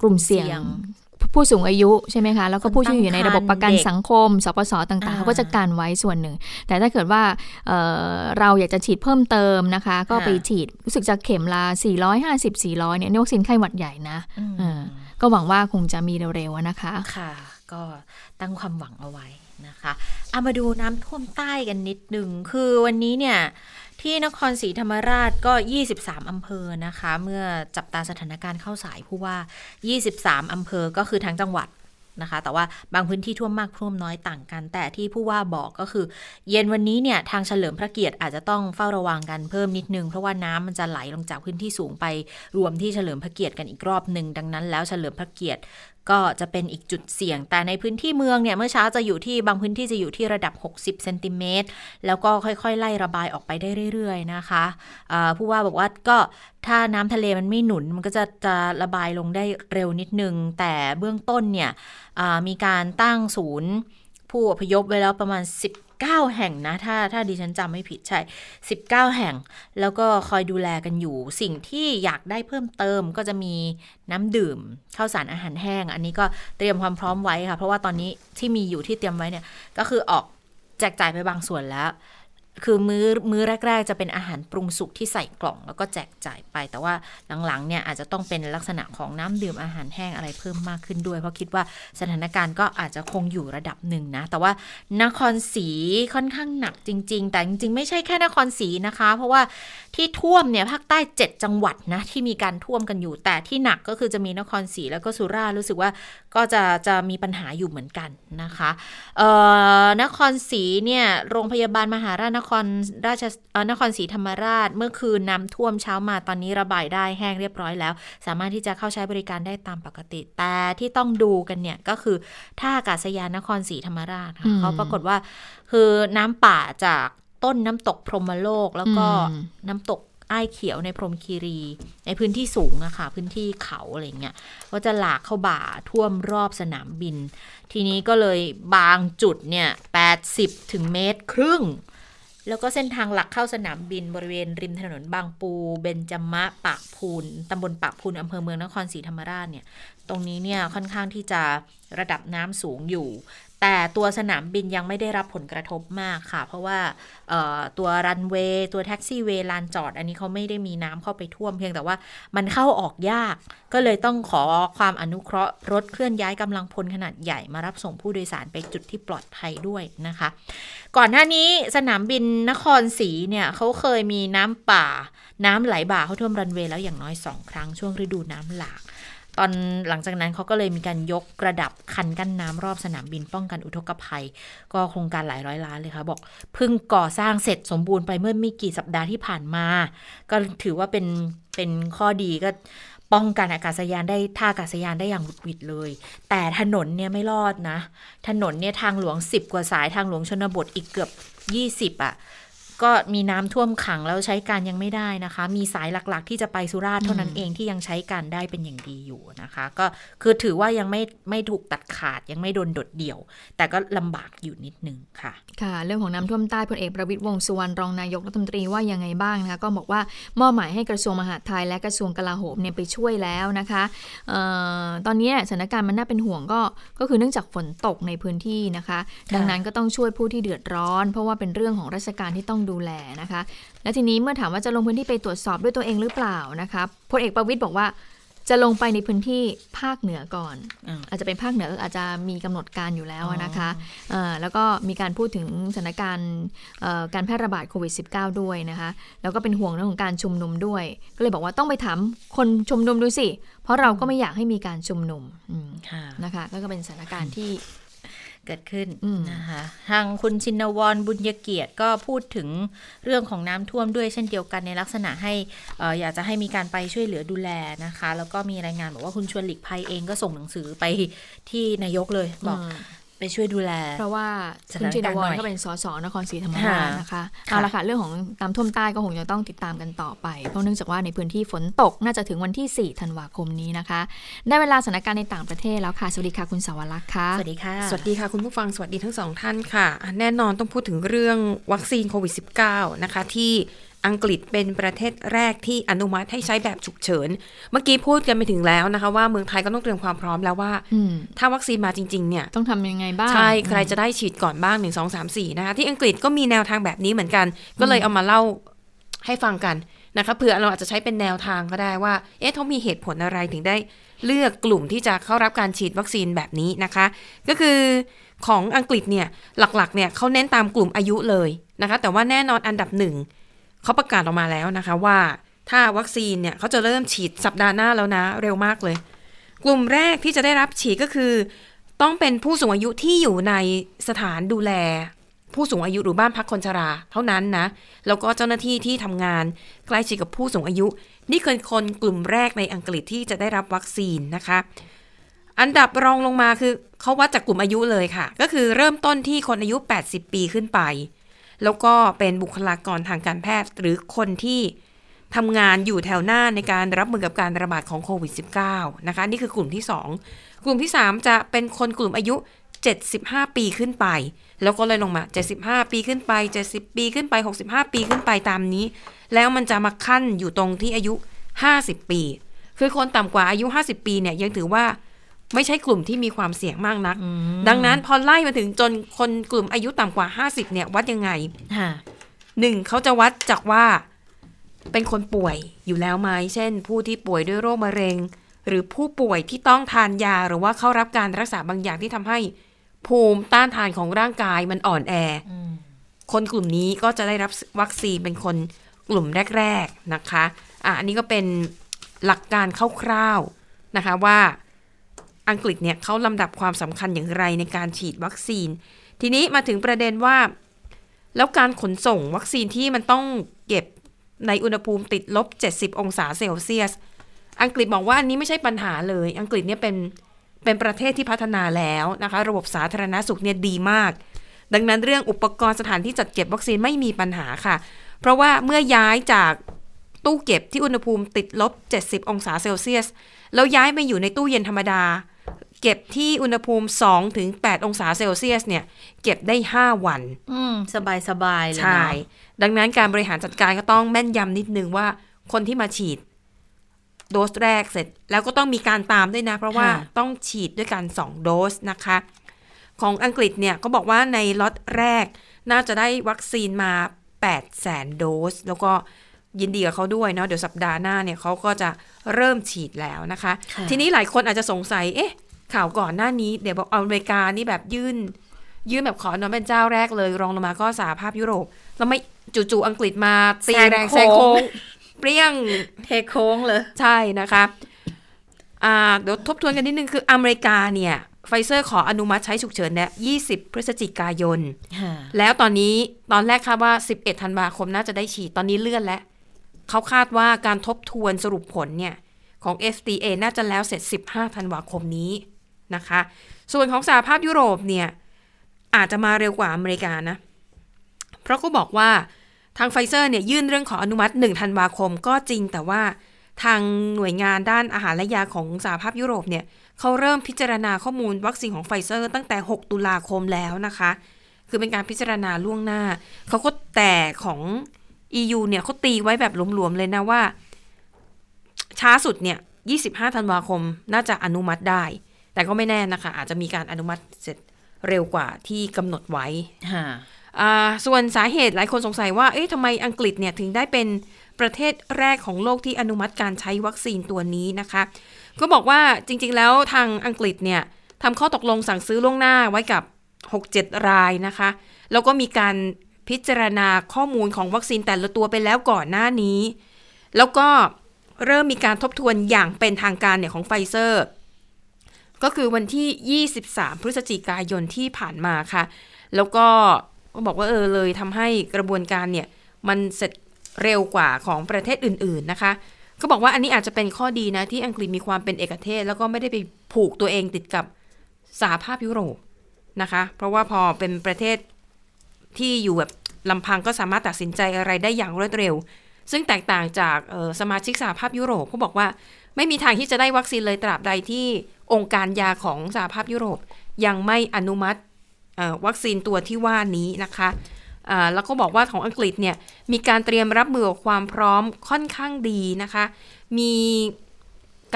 กลุ่มเสี่ยงผู้สูงอายุใช่ไหมคะ แล้วก็ผู้ที่อยู่ในระบบประกันสังคม สปสต่างๆเขาก็จะการไว้ส่วนหนึ่ง แต่ถ้าเกิดว่าเเราอยากจะฉีดเพิ่มเติมนะคะ ก็ไปฉีดรู้สึกจะเข็มละ450 400เนี่ยวัคซีนไข้หวัดใหญ่นะก็หวังว่าคงจะมีเร็วๆนะคะ ค่ะ ก็ตั้งความหวังเอาไว้ นะคะเอามาดูน้ำท่วมใต้กันนิดหนึ่งคือวันนี้เนี่ยที่นครศรีธรรมราชก็ 23 อำเภอนะคะ เมื่อจับตาสถานการณ์เข้าสายผู้ว่า 23 อำเภอก็คือทั้งจังหวัดนะคะ แต่ว่าบางพื้นที่ท่วมมากท่วมน้อยต่างกัน แต่ที่ผู้ว่าบอกก็คือ เย็นวันนี้เนี่ยทางเฉลิมพระเกียรติอาจจะต้องเฝ้าระวังกันเพิ่มนิดนึง เพราะว่าน้ำมันจะไหลลงจากพื้นที่สูงไปรวมที่เฉลิมพระเกียรติกันอีกรอบหนึ่งดังนั้นแล้วเฉลิมพระเกียรติ ก็จะเป็นอีกจุดเสี่ยง แต่ในพื้นที่เมืองเนี่ยเมื่อเช้าจะอยู่ที่บางพื้นที่จะอยู่ที่ระดับ 60เซนติเมตรแล้วก็ค่อยๆ ไล่ระบายออกไปได้เรื่อย ๆ นะคะผู้ว่าบอกว่าก็ถ้าน้ำทะเลมันไม่หนุนมันก็จะจะระบายลงได้เร็วนิดนึง แต่เบื้องต้นเนี่ยมีการตั้งศูนย์ผู้อพยพไว้แล้วประมาณ 10 9 แห่งนะ ถ้าถ้าดิฉันจำไม่ผิดใช่ 19 แห่ง แล้วก็คอยดูแลกันอยู่ สิ่งที่อยากได้เพิ่มเติมก็จะมีน้ำดื่มข้าวสารอาหารแห้ง อันนี้ก็เตรียมความพร้อมไว้ค่ะ เพราะว่าตอนนี้ที่มีอยู่ที่เตรียมไว้เนี่ย ก็คือออกแจกจ่ายไปบางส่วนแล้ว คือมื้อมื้อแรก ๆ จะเป็นอาหารปรุงสุกที่ใส่กล่องแล้วก็แจกจ่ายไป แต่ว่าหลังๆเนี่ยอาจจะต้องเป็นลักษณะของน้ำดื่มอาหารแห้งอะไรเพิ่มมากขึ้นด้วย เพราะคิดว่าสถานการณ์ก็อาจจะคงอยู่ระดับหนึ่งนะ แต่ว่านครศรีค่อนข้างหนักจริง ๆ แต่จริงๆ ไม่ใช่แค่นครศรีนะคะ เพราะว่าที่ท่วมเนี่ยภาคใต้ 7 จังหวัดนะที่มีการท่วมกันอยู่ แต่ที่หนักก็คือจะมีนครศรีแล้วก็สุราษฎร์รู้สึกว่าก็จะจะมีปัญหาอยู่เหมือนกันนะคะนครศรีเนี่ยโรงพยาบาลมหาราชนครราชนครศรีธรรมราช เมื่อคืนน้ำท่วมเช้ามาตอนนี้ระบายได้แห้งเรียบร้อยแล้ว สามารถที่จะเข้าใช้บริการได้ตามปกติ แต่ที่ต้องดูกันเนี่ยก็คือท่าอากาศยานนครศรีธรรมราชเขาปรากฏว่า คือน้ำป่าจากต้นน้ำตกพรหมโลกแล้วก็น้ำตกไอ้เขียวในพรมคีรี ในพื้นที่สูงอะค่ะ พื้นที่เขาอะไรเงี้ยก็จะหลากเข้าบ่าท่วมรอบสนามบิน ทีนี้ก็เลยบางจุดเนี่ย80ถึงเมตรครึ่ง แล้วก็เส้นทางหลักเข้าสนามบินบริเวณริมถนนบางปู เบญจมะปากพูนตำบลปากพูนอำเภอเมืองนครศรีธรรมราชเนี่ย ตรงนี้เนี่ยค่อนข้างที่จะระดับน้ำสูงอยู่ แต่ตัวสนามบินยังไม่ได้รับผลกระทบมากค่ะ เพราะว่าตัวรันเวย์ตัวแท็กซี่เวย์ลานจอด อันนี้เขาไม่ได้มีน้ำเข้าไปท่วมเพียงแต่ว่ามันเข้าออกยาก ก็เลยต้องขอความอนุเคราะห์รถเคลื่อนย้ายกำลังพลขนาดใหญ่มารับส่งผู้โดยสารไปจุดที่ปลอดภัยด้วยนะคะ ก่อนหน้านี้สนามบินนครศรีเนี่ยเขาเคยมีน้ำป่า น้ำไหลบ่าเข้าท่วมรันเวย์แล้วอย่างน้อยสองครั้งช่วงฤดูน้ำหลาก ตอนหลังจากนั้นเขาก็เลยมีการยกระดับคันกั้นน้ำรอบสนามบินป้องกันอุทกภัย ก็โครงการหลายร้อยล้านเลยค่ะ บอกเพิ่งก่อสร้างเสร็จสมบูรณ์ไปเมื่อไม่กี่สัปดาห์ที่ผ่านมา ก็ถือว่าเป็นเป็นข้อดีก็ป้องกันอากาศยานได้ท่าอากาศยานได้อย่างหุดหวิดเลย แต่ถนนเนี่ยไม่รอดนะ ถนนเนี่ยทางหลวง 10 กว่าสายทางหลวงชนบทอีกเกือบ 20อะ่ะ ก็มีน้ำท่วมขังแล้วใช้การยังไม่ได้นะคะ มีสายหลักๆ ที่จะไปสุราษฎร์เท่านั้นเองที่ยังใช้การได้เป็นอย่างดีอยู่นะคะ ก็คือถือว่ายังไม่ไม่ถูกตัดขาดยังไม่โดนดดเดี่ยว แต่ก็ลำบากอยู่นิดนึงค่ะ ค่ะ เรื่องของน้ำท่วมใต้พลเอกประวิตยวงสุวรรณรองนายกรัฐมนตรีว่ายังไงบ้างนะคะก็บอกว่ามอบหมายให้กระทรวงมหาดไทยและกระทรวงกลาโหมเนี่ยไปช่วยแล้วนะคะออตอนนี้สถานการณ์มันน่าเป็นห่วงก็ก็คือเนื่องจากฝนตกในพื้นที่นะคะ ดังนั้นก็ต้องช่วยผู้ที่เดือดร้อน เพราะว่าเป็นเรื่องของราชการที่ต้องดูแลนะคะ และทีนี้เมื่อถามว่าจะลงพื้นที่ไปตรวจสอบด้วยตัวเองหรือเปล่านะคะพลเอกประวิตยบอกว่าจะลงไปในพื้นที่ภาคเหนือก่อนอาจจะเป็นภาคเหนืออาจจะมีกำหนดการอยู่แล้วนะคะแล้วก็มีการพูดถึงสถานการณ์การแพร่ระบาดโควิด -19 ด้วยนะคะ แล้วก็เป็นห่วงเรื่องของการชุมนุมด้วย ก็เลยบอกว่าต้องไปถามคนชุมนุมดูสิ เพราะเราก็ไม่อยากให้มีการชุมนุมนะคะก็เป็นสถานการณ์ที่ เกิดขึ้นนะคะทางคุณชินวรบุญยเกียรติก็พูดถึงเรื่องของน้ำท่วมด้วยเช่นเดียวกันในลักษณะให้ออยากจะให้มีการไปช่วยเหลือดูแลนะคะ แล้วก็มีรายงานบอกว่าคุณชวนหลีกภัยเองก็ส่งหนังสือไปที่นายกเลยบอก ไปช่วยดูแล เพราะว่าคุณชินวรก็เป็นสสนครศรีธรรมราชนะคะเอาละค่ะเรื่องของน้ำท่วมใต้ก็คงจะต้องติดตามกันต่อไป เพราะเนื่องจากว่าในพื้นที่ฝนตกน่าจะถึงวันที่ 4 ธันวาคมนี้นะคะ ได้เวลาสถานการณ์ในต่างประเทศแล้วค่ะ สวัสดีค่ะคุณสาวรักษ์ค่ะ สวัสดีค่ะ สวัสดีค่ะคุณผู้ฟัง สวัสดีทั้งสองท่านค่ะ แน่นอนต้องพูดถึงเรื่องวัคซีนโควิด -19 นะคะที่ อังกฤษเป็นประเทศแรกที่อนุมัติให้ใช้แบบฉุกเฉิน เมื่อกี้พูดกันไปถึงแล้วนะคะ ว่าเมืองไทยก็ต้องเตรียมความพร้อมแล้วว่า ถ้าวัคซีนมาจริง ๆ เนี่ย ต้องทำยังไงบ้าง ใช่ ใครจะได้ฉีดก่อนบ้างหนึ่งสองสามสี่นะคะที่อังกฤษก็มีแนวทางแบบนี้เหมือนกัน ก็เลยเอามาเล่าให้ฟังกันนะคะเผื่อเราอาจจะใช้เป็นแนวทางก็ได้ว่า เอ๊ะเขามีเหตุผลอะไรถึงได้เลือกกลุ่มที่จะเข้ารับการฉีดวัคซีนแบบนี้นะคะ ก็คือของอังกฤษเนี่ยหลักๆเนี่ยเขาเน้นตามกลุ่มอายุเลยนะคะ แต่ว่าแน่นอนอันดับหนึ่ง เขาประกาศออกมาแล้วนะคะว่าถ้าวัคซีนเนี่ยเขาจะเริ่มฉีดสัปดาห์หน้าแล้วนะ เร็วมากเลย กลุ่มแรกที่จะได้รับฉีดก็คือ ต้องเป็นผู้สูงอายุที่อยู่ในสถานดูแล ผู้สูงอายุหรือบ้านพักคนชรา เท่านั้นนะ แล้วก็เจ้าหน้าที่ที่ทำงานใกล้ชิดกับผู้สูงอายุ นี่คือคนกลุ่มแรกในอังกฤษที่จะได้รับวัคซีนนะคะอันดับรองลงมาคือเขาวัดจากกลุ่มอายุเลยค่ะ ก็คือเริ่มต้นที่คนอายุ 80 ปีขึ้นไป แล้วก็เป็นบุคลากรทางการแพทย์ หรือคนที่ทำงานอยู่แถวหน้าในการรับมือกับการระบาดของโควิด -19 นะคะ นี่คือกลุ่มที่ 2 กลุ่มที่ 3 จะเป็นคนกลุ่มอายุ 75 ปีขึ้นไป แล้วก็เลยลงมา 75 ปีขึ้นไป 70 ปีขึ้นไป 65 ปีขึ้นไปตามนี้ แล้วมันจะมาขั้นอยู่ตรงที่อายุ 50 ปี คือคนต่ำกว่าอายุ 50 ปีเนี่ยยังถือว่า ไม่ใช่กลุ่มที่มีความเสี่ยงมากนัก ดังนั้นพอไล่มาถึงจนคนกลุ่มอายุต่ำกว่าห้าสิบเนี่ย วัดยังไงหนึ่งเขาจะวัดจากว่าเป็นคนป่วยอยู่แล้วไหมเช่น ผู้ที่ป่วยด้วยโรคมะเร็ง หรือผู้ป่วยที่ต้องทานยาหรือว่าเข้ารับการรักษาบางอย่างที่ทำให้ ภูมิต้านทานของร่างกายมันอ่อนแอ คนกลุ่มนี้ก็จะได้รับวัคซีนเป็นคนกลุ่มแรก ๆนะคะ อะอันนี้ก็เป็นหลักการคร่าวๆนะคะว่า อังกฤษเนี่ยเขาลำดับความสำคัญอย่างไรในการฉีดวัคซีน ทีนี้มาถึงประเด็นว่า แล้วการขนส่งวัคซีนที่มันต้องเก็บในอุณหภูมิติดลบ 70 องศาเซลเซียส อังกฤษบอกว่าอันนี้ไม่ใช่ปัญหาเลย อังกฤษเนี่ยเป็นเป็นประเทศที่พัฒนาแล้วนะคะ ระบบสาธารณสุขเนี่ยดีมาก ดังนั้นเรื่องอุปกรณ์สถานที่จัดเก็บวัคซีนไม่มีปัญหาค่ะ เพราะว่าเมื่อย้ายจากตู้เก็บที่อุณหภูมิติดลบ 70 องศาเซลเซียส แล้วย้ายไปอยู่ในตู้เย็นธรรมดา เก็บที่อุณหภูมิ2ถึง8องศาเซลเซียสเนี่ย เก็บได้ 5 วัน อืม สบายสบายเลยใช่ ดังนั้นการบริหารจัดการก็ต้องแม่นยำนิดนึงว่าคนที่มาฉีด โดสแรกเสร็จ แล้วก็ต้องมีการตามด้วยนะ เพราะว่าต้องฉีดด้วยกัน 2 โดสนะคะ ของอังกฤษเนี่ยก็บอกว่าในล็อตแรก น่าจะได้วัคซีนมา8แสนโดส แล้วก็ยินดีกับเขาด้วยเนาะเดี๋ยวสัปดาห์หน้าเนี่ยเขาก็จะเริ่มฉีดแล้วนะคะค่ะทีนี้หลายคนอาจจะสงสัยเอ๊ะ ข่าวก่อนหน้านี้เดี๋ยวบอกอเมริกานี่แบบยื่น ยื่นแบบขออนเป็นเจ้าแรกเลย รองลงมาก็สหภาพยุโรป แล้วไม่จู่ๆอังกฤษมาตีแรงแซงโค้งเปรี้ยงเทโค้งเลย ใช่นะคะอ่าเดี๋ยวทบทวนกันนิดนึงคืออเมริกาเนี่ยไฟเซอร์ขออนุมัติใช้ฉุกเฉินเนี่ย20 พฤศจิกายน แล้วตอนนี้ตอนแรกคาดว่า 11 ธันวาคมน่าจะได้ฉีด ตอนนี้เลื่อนแล้ว เขาคาดว่าการทบทวนสรุปผลเนี่ย ของ FDA น่าจะแล้วเสร็จ 15 ธันวาคมนี้ นะคะ ส่วนของสหภาพยุโรปเนี่ยอาจจะมาเร็วกว่าอเมริกานะ เพราะก็บอกว่าทางไฟเซอร์เนี่ยยื่นเรื่องขออนุมัติ1ธันวาคมก็จริงแต่ว่าทางหน่วยงานด้านอาหารและยาของสหภาพยุโรปเนี่ยเขาเริ่มพิจารณาข้อมูลวัคซีนของไฟเซอร์ ตั้งแต่ 6 ตุลาคมแล้วนะคะ คือเป็นการพิจารณาล่วงหน้า เขาก็แต่ของ EU เนี่ยเขาตีไว้แบบหลวมๆเลยนะว่า ช้าสุดเนี่ย 25 ธันวาคมน่าจะอนุมัติได้ แต่ก็ไม่แน่นะคะ อาจจะมีการอนุมัติเสร็จเร็วกว่าที่กำหนดไว้อ่าส่วนสาเหตุหลายคนสงสัยว่า เอ๊ะทำไมอังกฤษเนี่ยถึงได้เป็นประเทศแรกของโลกที่อนุมัติการใช้วัคซีนตัวนี้นะคะ ก็บอกว่าจริงๆแล้วทางอังกฤษเนี่ยทำข้อตกลงสั่งซื้อล่วงหน้าไว้กับ 6-7 รายนะคะ แล้วก็มีการพิจารณาข้อมูลของวัคซีนแต่ละตัวไปแล้วก่อนหน้านี้ แล้วก็เริ่มมีการทบทวนอย่างเป็นทางการเนี่ยของไฟเซอร์ ก็คือวันที่ 23 พฤศจิกายนที่ผ่านมาค่ะ แล้วก็ก็บอกว่าเออเลยทำให้กระบวนการเนี่ย มันเสร็จเร็วกว่าของประเทศอื่น ๆนะคะ ก็บอกว่าอันนี้อาจจะเป็นข้อดีนะ ที่อังกฤษมีความเป็นเอกเทศ แล้วก็ไม่ได้ไปผูกตัวเองติดกับสหภาพยุโรปนะคะ เพราะว่าพอเป็นประเทศที่อยู่แบบลำพังก็สามารถตัดสินใจอะไรได้อย่างรวดเร็ว ซึ่งแตกต่างจากออสมาชิกสหภาพยุโรปเขาบอกว่า ไม่มีทางที่จะได้วัคซีนเลยตราบใดที่องค์การยาของสหภาพยุโรป ยังไม่อนุมัติวัคซีนตัวที่ว่านี้นะคะแล้วก็บอกว่าของอังกฤษเนี่ยมีการเตรียมรับมือกับความพร้อมค่อนข้างดีนะคะ มี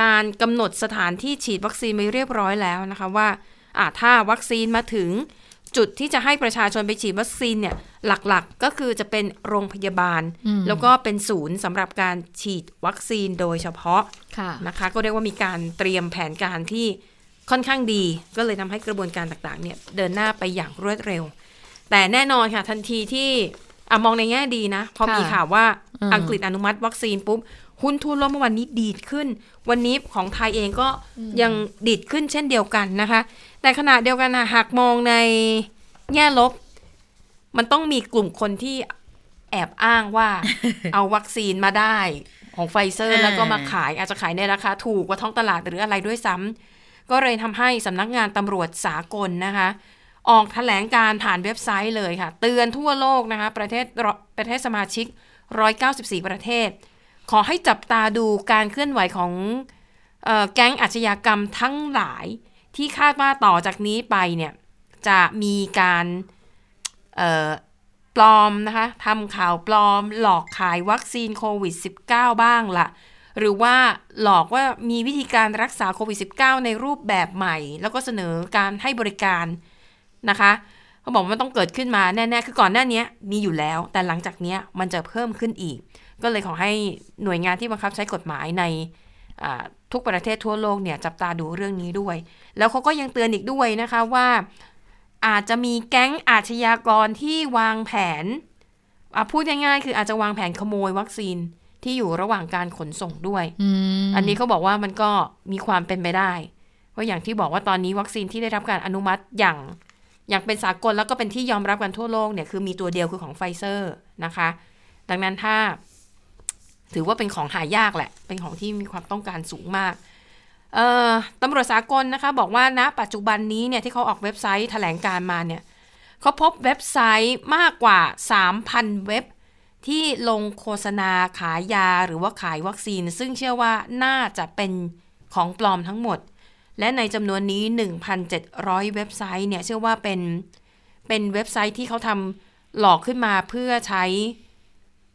การกำหนดสถานที่ฉีดวัคซีนไปเรียบร้อยแล้วนะคะว่าถ้าวัคซีนมาถึง จุดที่จะให้ประชาชนไปฉีดวัคซีนเนี่ยหลักๆก็คือจะเป็นโรงพยาบาลอืมแล้วก็เป็นศูนย์สำหรับการฉีดวัคซีนโดยเฉพาะค่ะนะคะ ก็เรียกว่ามีการเตรียมแผนการที่ค่อนข้างดี ก็เลยทำให้กระบวนการต่างๆเนี่ยเดินหน้าไปอย่างรวดเร็ว แต่แน่นอนค่ะทันทีที่อะมองในแง่ดีนะ พอค่ะมีข่าวว่าอืมอังกฤษอนุมัติวัคซีนปุ๊บหุ้นทั่วโลกเมื่อวันนี้ดีดขึ้น วันนี้ของไทยเองก็ยังดีดขึ้นเช่นเดียวกันนะคะ แต่ขณะเดียวกันนะหากมองในแง่ลบ มันต้องมีกลุ่มคนที่แอบอ้างว่า เอาวัคซีนมาได้ของไฟเซอร์อ่าแล้วก็มาขายอาจจะขายในราคาถูกกว่าท้องตลาดหรืออะไรด้วยซ้ำก็เลยทำให้สำนักงานตำรวจสากลนะคะ ออกแถลงการณ์ผ่านเว็บไซต์เลยค่ะ เตือนทั่วโลกนะคะ ประเทศประเทศสมาชิก 194 ประเทศ ขอให้จับตาดูการเคลื่อนไหวของเออแก๊งอาชญากรรมทั้งหลาย ที่คาดว่าต่อจากนี้ไปเนี่ย จะมีการปลอมนะคะทำข่าวปลอม หลอกขายวัคซีนโควิด -19 บ้างละหรือว่าหลอกว่ามีวิธีการรักษาโควิด -19 ในรูปแบบใหม่ แล้วก็เสนอการให้บริการนะคะเขาบอกว่ามันต้องเกิดขึ้นมาแน่ๆ คือก่อนหน้านี้มีอยู่แล้ว แต่หลังจากนี้มันจะเพิ่มขึ้นอีก ก็เลยขอให้หน่วยงานที่บังคับใช้กฎหมายใน ทุกประเทศทั่วโลกเนี่ยจับตาดูเรื่องนี้ด้วย แล้วเขาก็ยังเตือนอีกด้วยนะคะว่าอาจจะมีแก๊งอาชญากรที่วางแผนอะพูดง่ายๆคืออาจจะวางแผนขโมยวัคซีนที่อยู่ระหว่างการขนส่งด้วยอืมอันนี้เขาบอกว่ามันก็มีความเป็นไปได้เพราะอย่างที่บอกว่าตอนนี้วัคซีนที่ได้รับการอนุมัติอย่างอย่างเป็นสากลแล้วก็เป็นที่ยอมรับกันทั่วโลกเนี่ยคือมีตัวเดียวคือของไฟเซอร์นะคะ ดังนั้นถ้า ถือว่าเป็นของหายากแหละ เป็นของที่มีความต้องการสูงมากตำรวจสากลนะคะ บอกว่าณปัจจุบันนี้เนี่ยที่เขาออกเว็บไซต์แถลงการมาเนี่ยเขาพบเว็บไซต์มากกว่า 3,000 เว็บ ที่ลงโฆษณาขายยาหรือว่าขายวัคซีน ซึ่งเชื่อว่าน่าจะเป็นของปลอมทั้งหมด และในจำนวนนี้ 1,700 เว็บไซต์เนี่ยเชื่อว่าเป็นเป็นเว็บไซต์ที่เขาทำหลอกขึ้นมาเพื่อใช้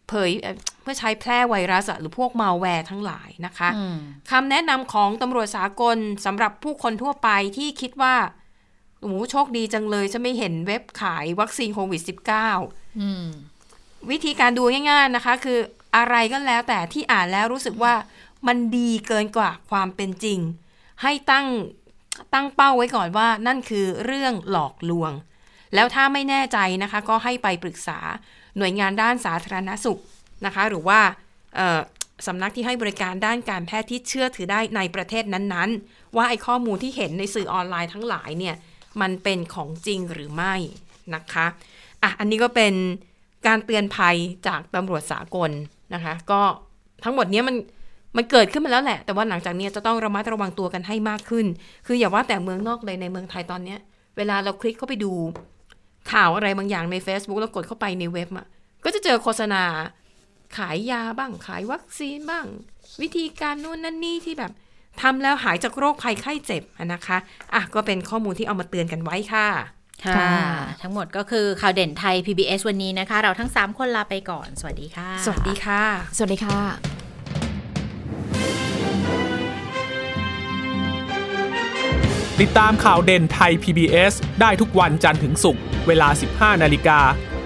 เผยเอ่ พื่อใช้แพร่ไวรัสอะหรือพวกมาแวร์ทั้งหลายนะคะอืมคำแนะนำของตำรวจสากลสำหรับผู้คนทั่วไปที่คิดว่าโอ้โหโชคดีจังเลยฉันไม่เห็นเว็บขายวัคซีนโควิด -19 อืมวิธีการดูง่าย ๆนะคะ คืออะไรก็แล้วแต่ที่อ่านแล้วรู้สึกว่ามันดีเกินกว่าความเป็นจริง ให้ตั้งตั้งเป้าไว้ก่อนว่านั่นคือเรื่องหลอกลวง แล้วถ้าไม่แน่ใจนะคะ ก็ให้ไปปรึกษาหน่วยงานด้านสาธารณสุข นะคะ หรือว่าสำนักที่ให้บริการด้านการแพทย์ที่เชื่อถือได้ในประเทศนั้นๆ ว่าไอ้ข้อมูลที่เห็นในสื่อออนไลน์ทั้งหลายเนี่ยมันเป็นของจริงหรือไม่นะคะอะอันนี้ก็เป็นการเตือนภัยจากตำรวจสากลนะคะ ก็ทั้งหมดนี้มันมันเกิดขึ้นมาแล้วแหละ แต่ว่าหลังจากนี้จะต้องระมัดระวังตัวกันให้มากขึ้น คืออย่าว่าแต่เมืองนอกเลยในเมืองไทยตอนเนี้ย เวลาเราคลิกเข้าไปดูข่าวอะไรบางอย่างใน Facebook แล้วกดเข้าไปในเว็บอะก็จะเจอโฆษณา ขายยาบ้างขายวัคซีนบ้าง วิธีการนู่นนั่นนี่ที่แบบทำแล้วหายจากโรคภัยไข้เจ็บอะนะคะอะก็เป็นข้อมูลที่เอามาเตือนกันไว้ค่ะค่ะค่ะ ทั้งหมดก็คือข่าวเด่นไทย PBS วันนี้นะคะ เราทั้ง 3 คนลาไปก่อน สวัสดีค่ะ สวัสดีค่ะ สวัสดีค่ะ ติดตามข่าวเด่นไทย PBS ได้ทุกวันจันทร์ถึงศุกร์เวลา 15 นาฬิกา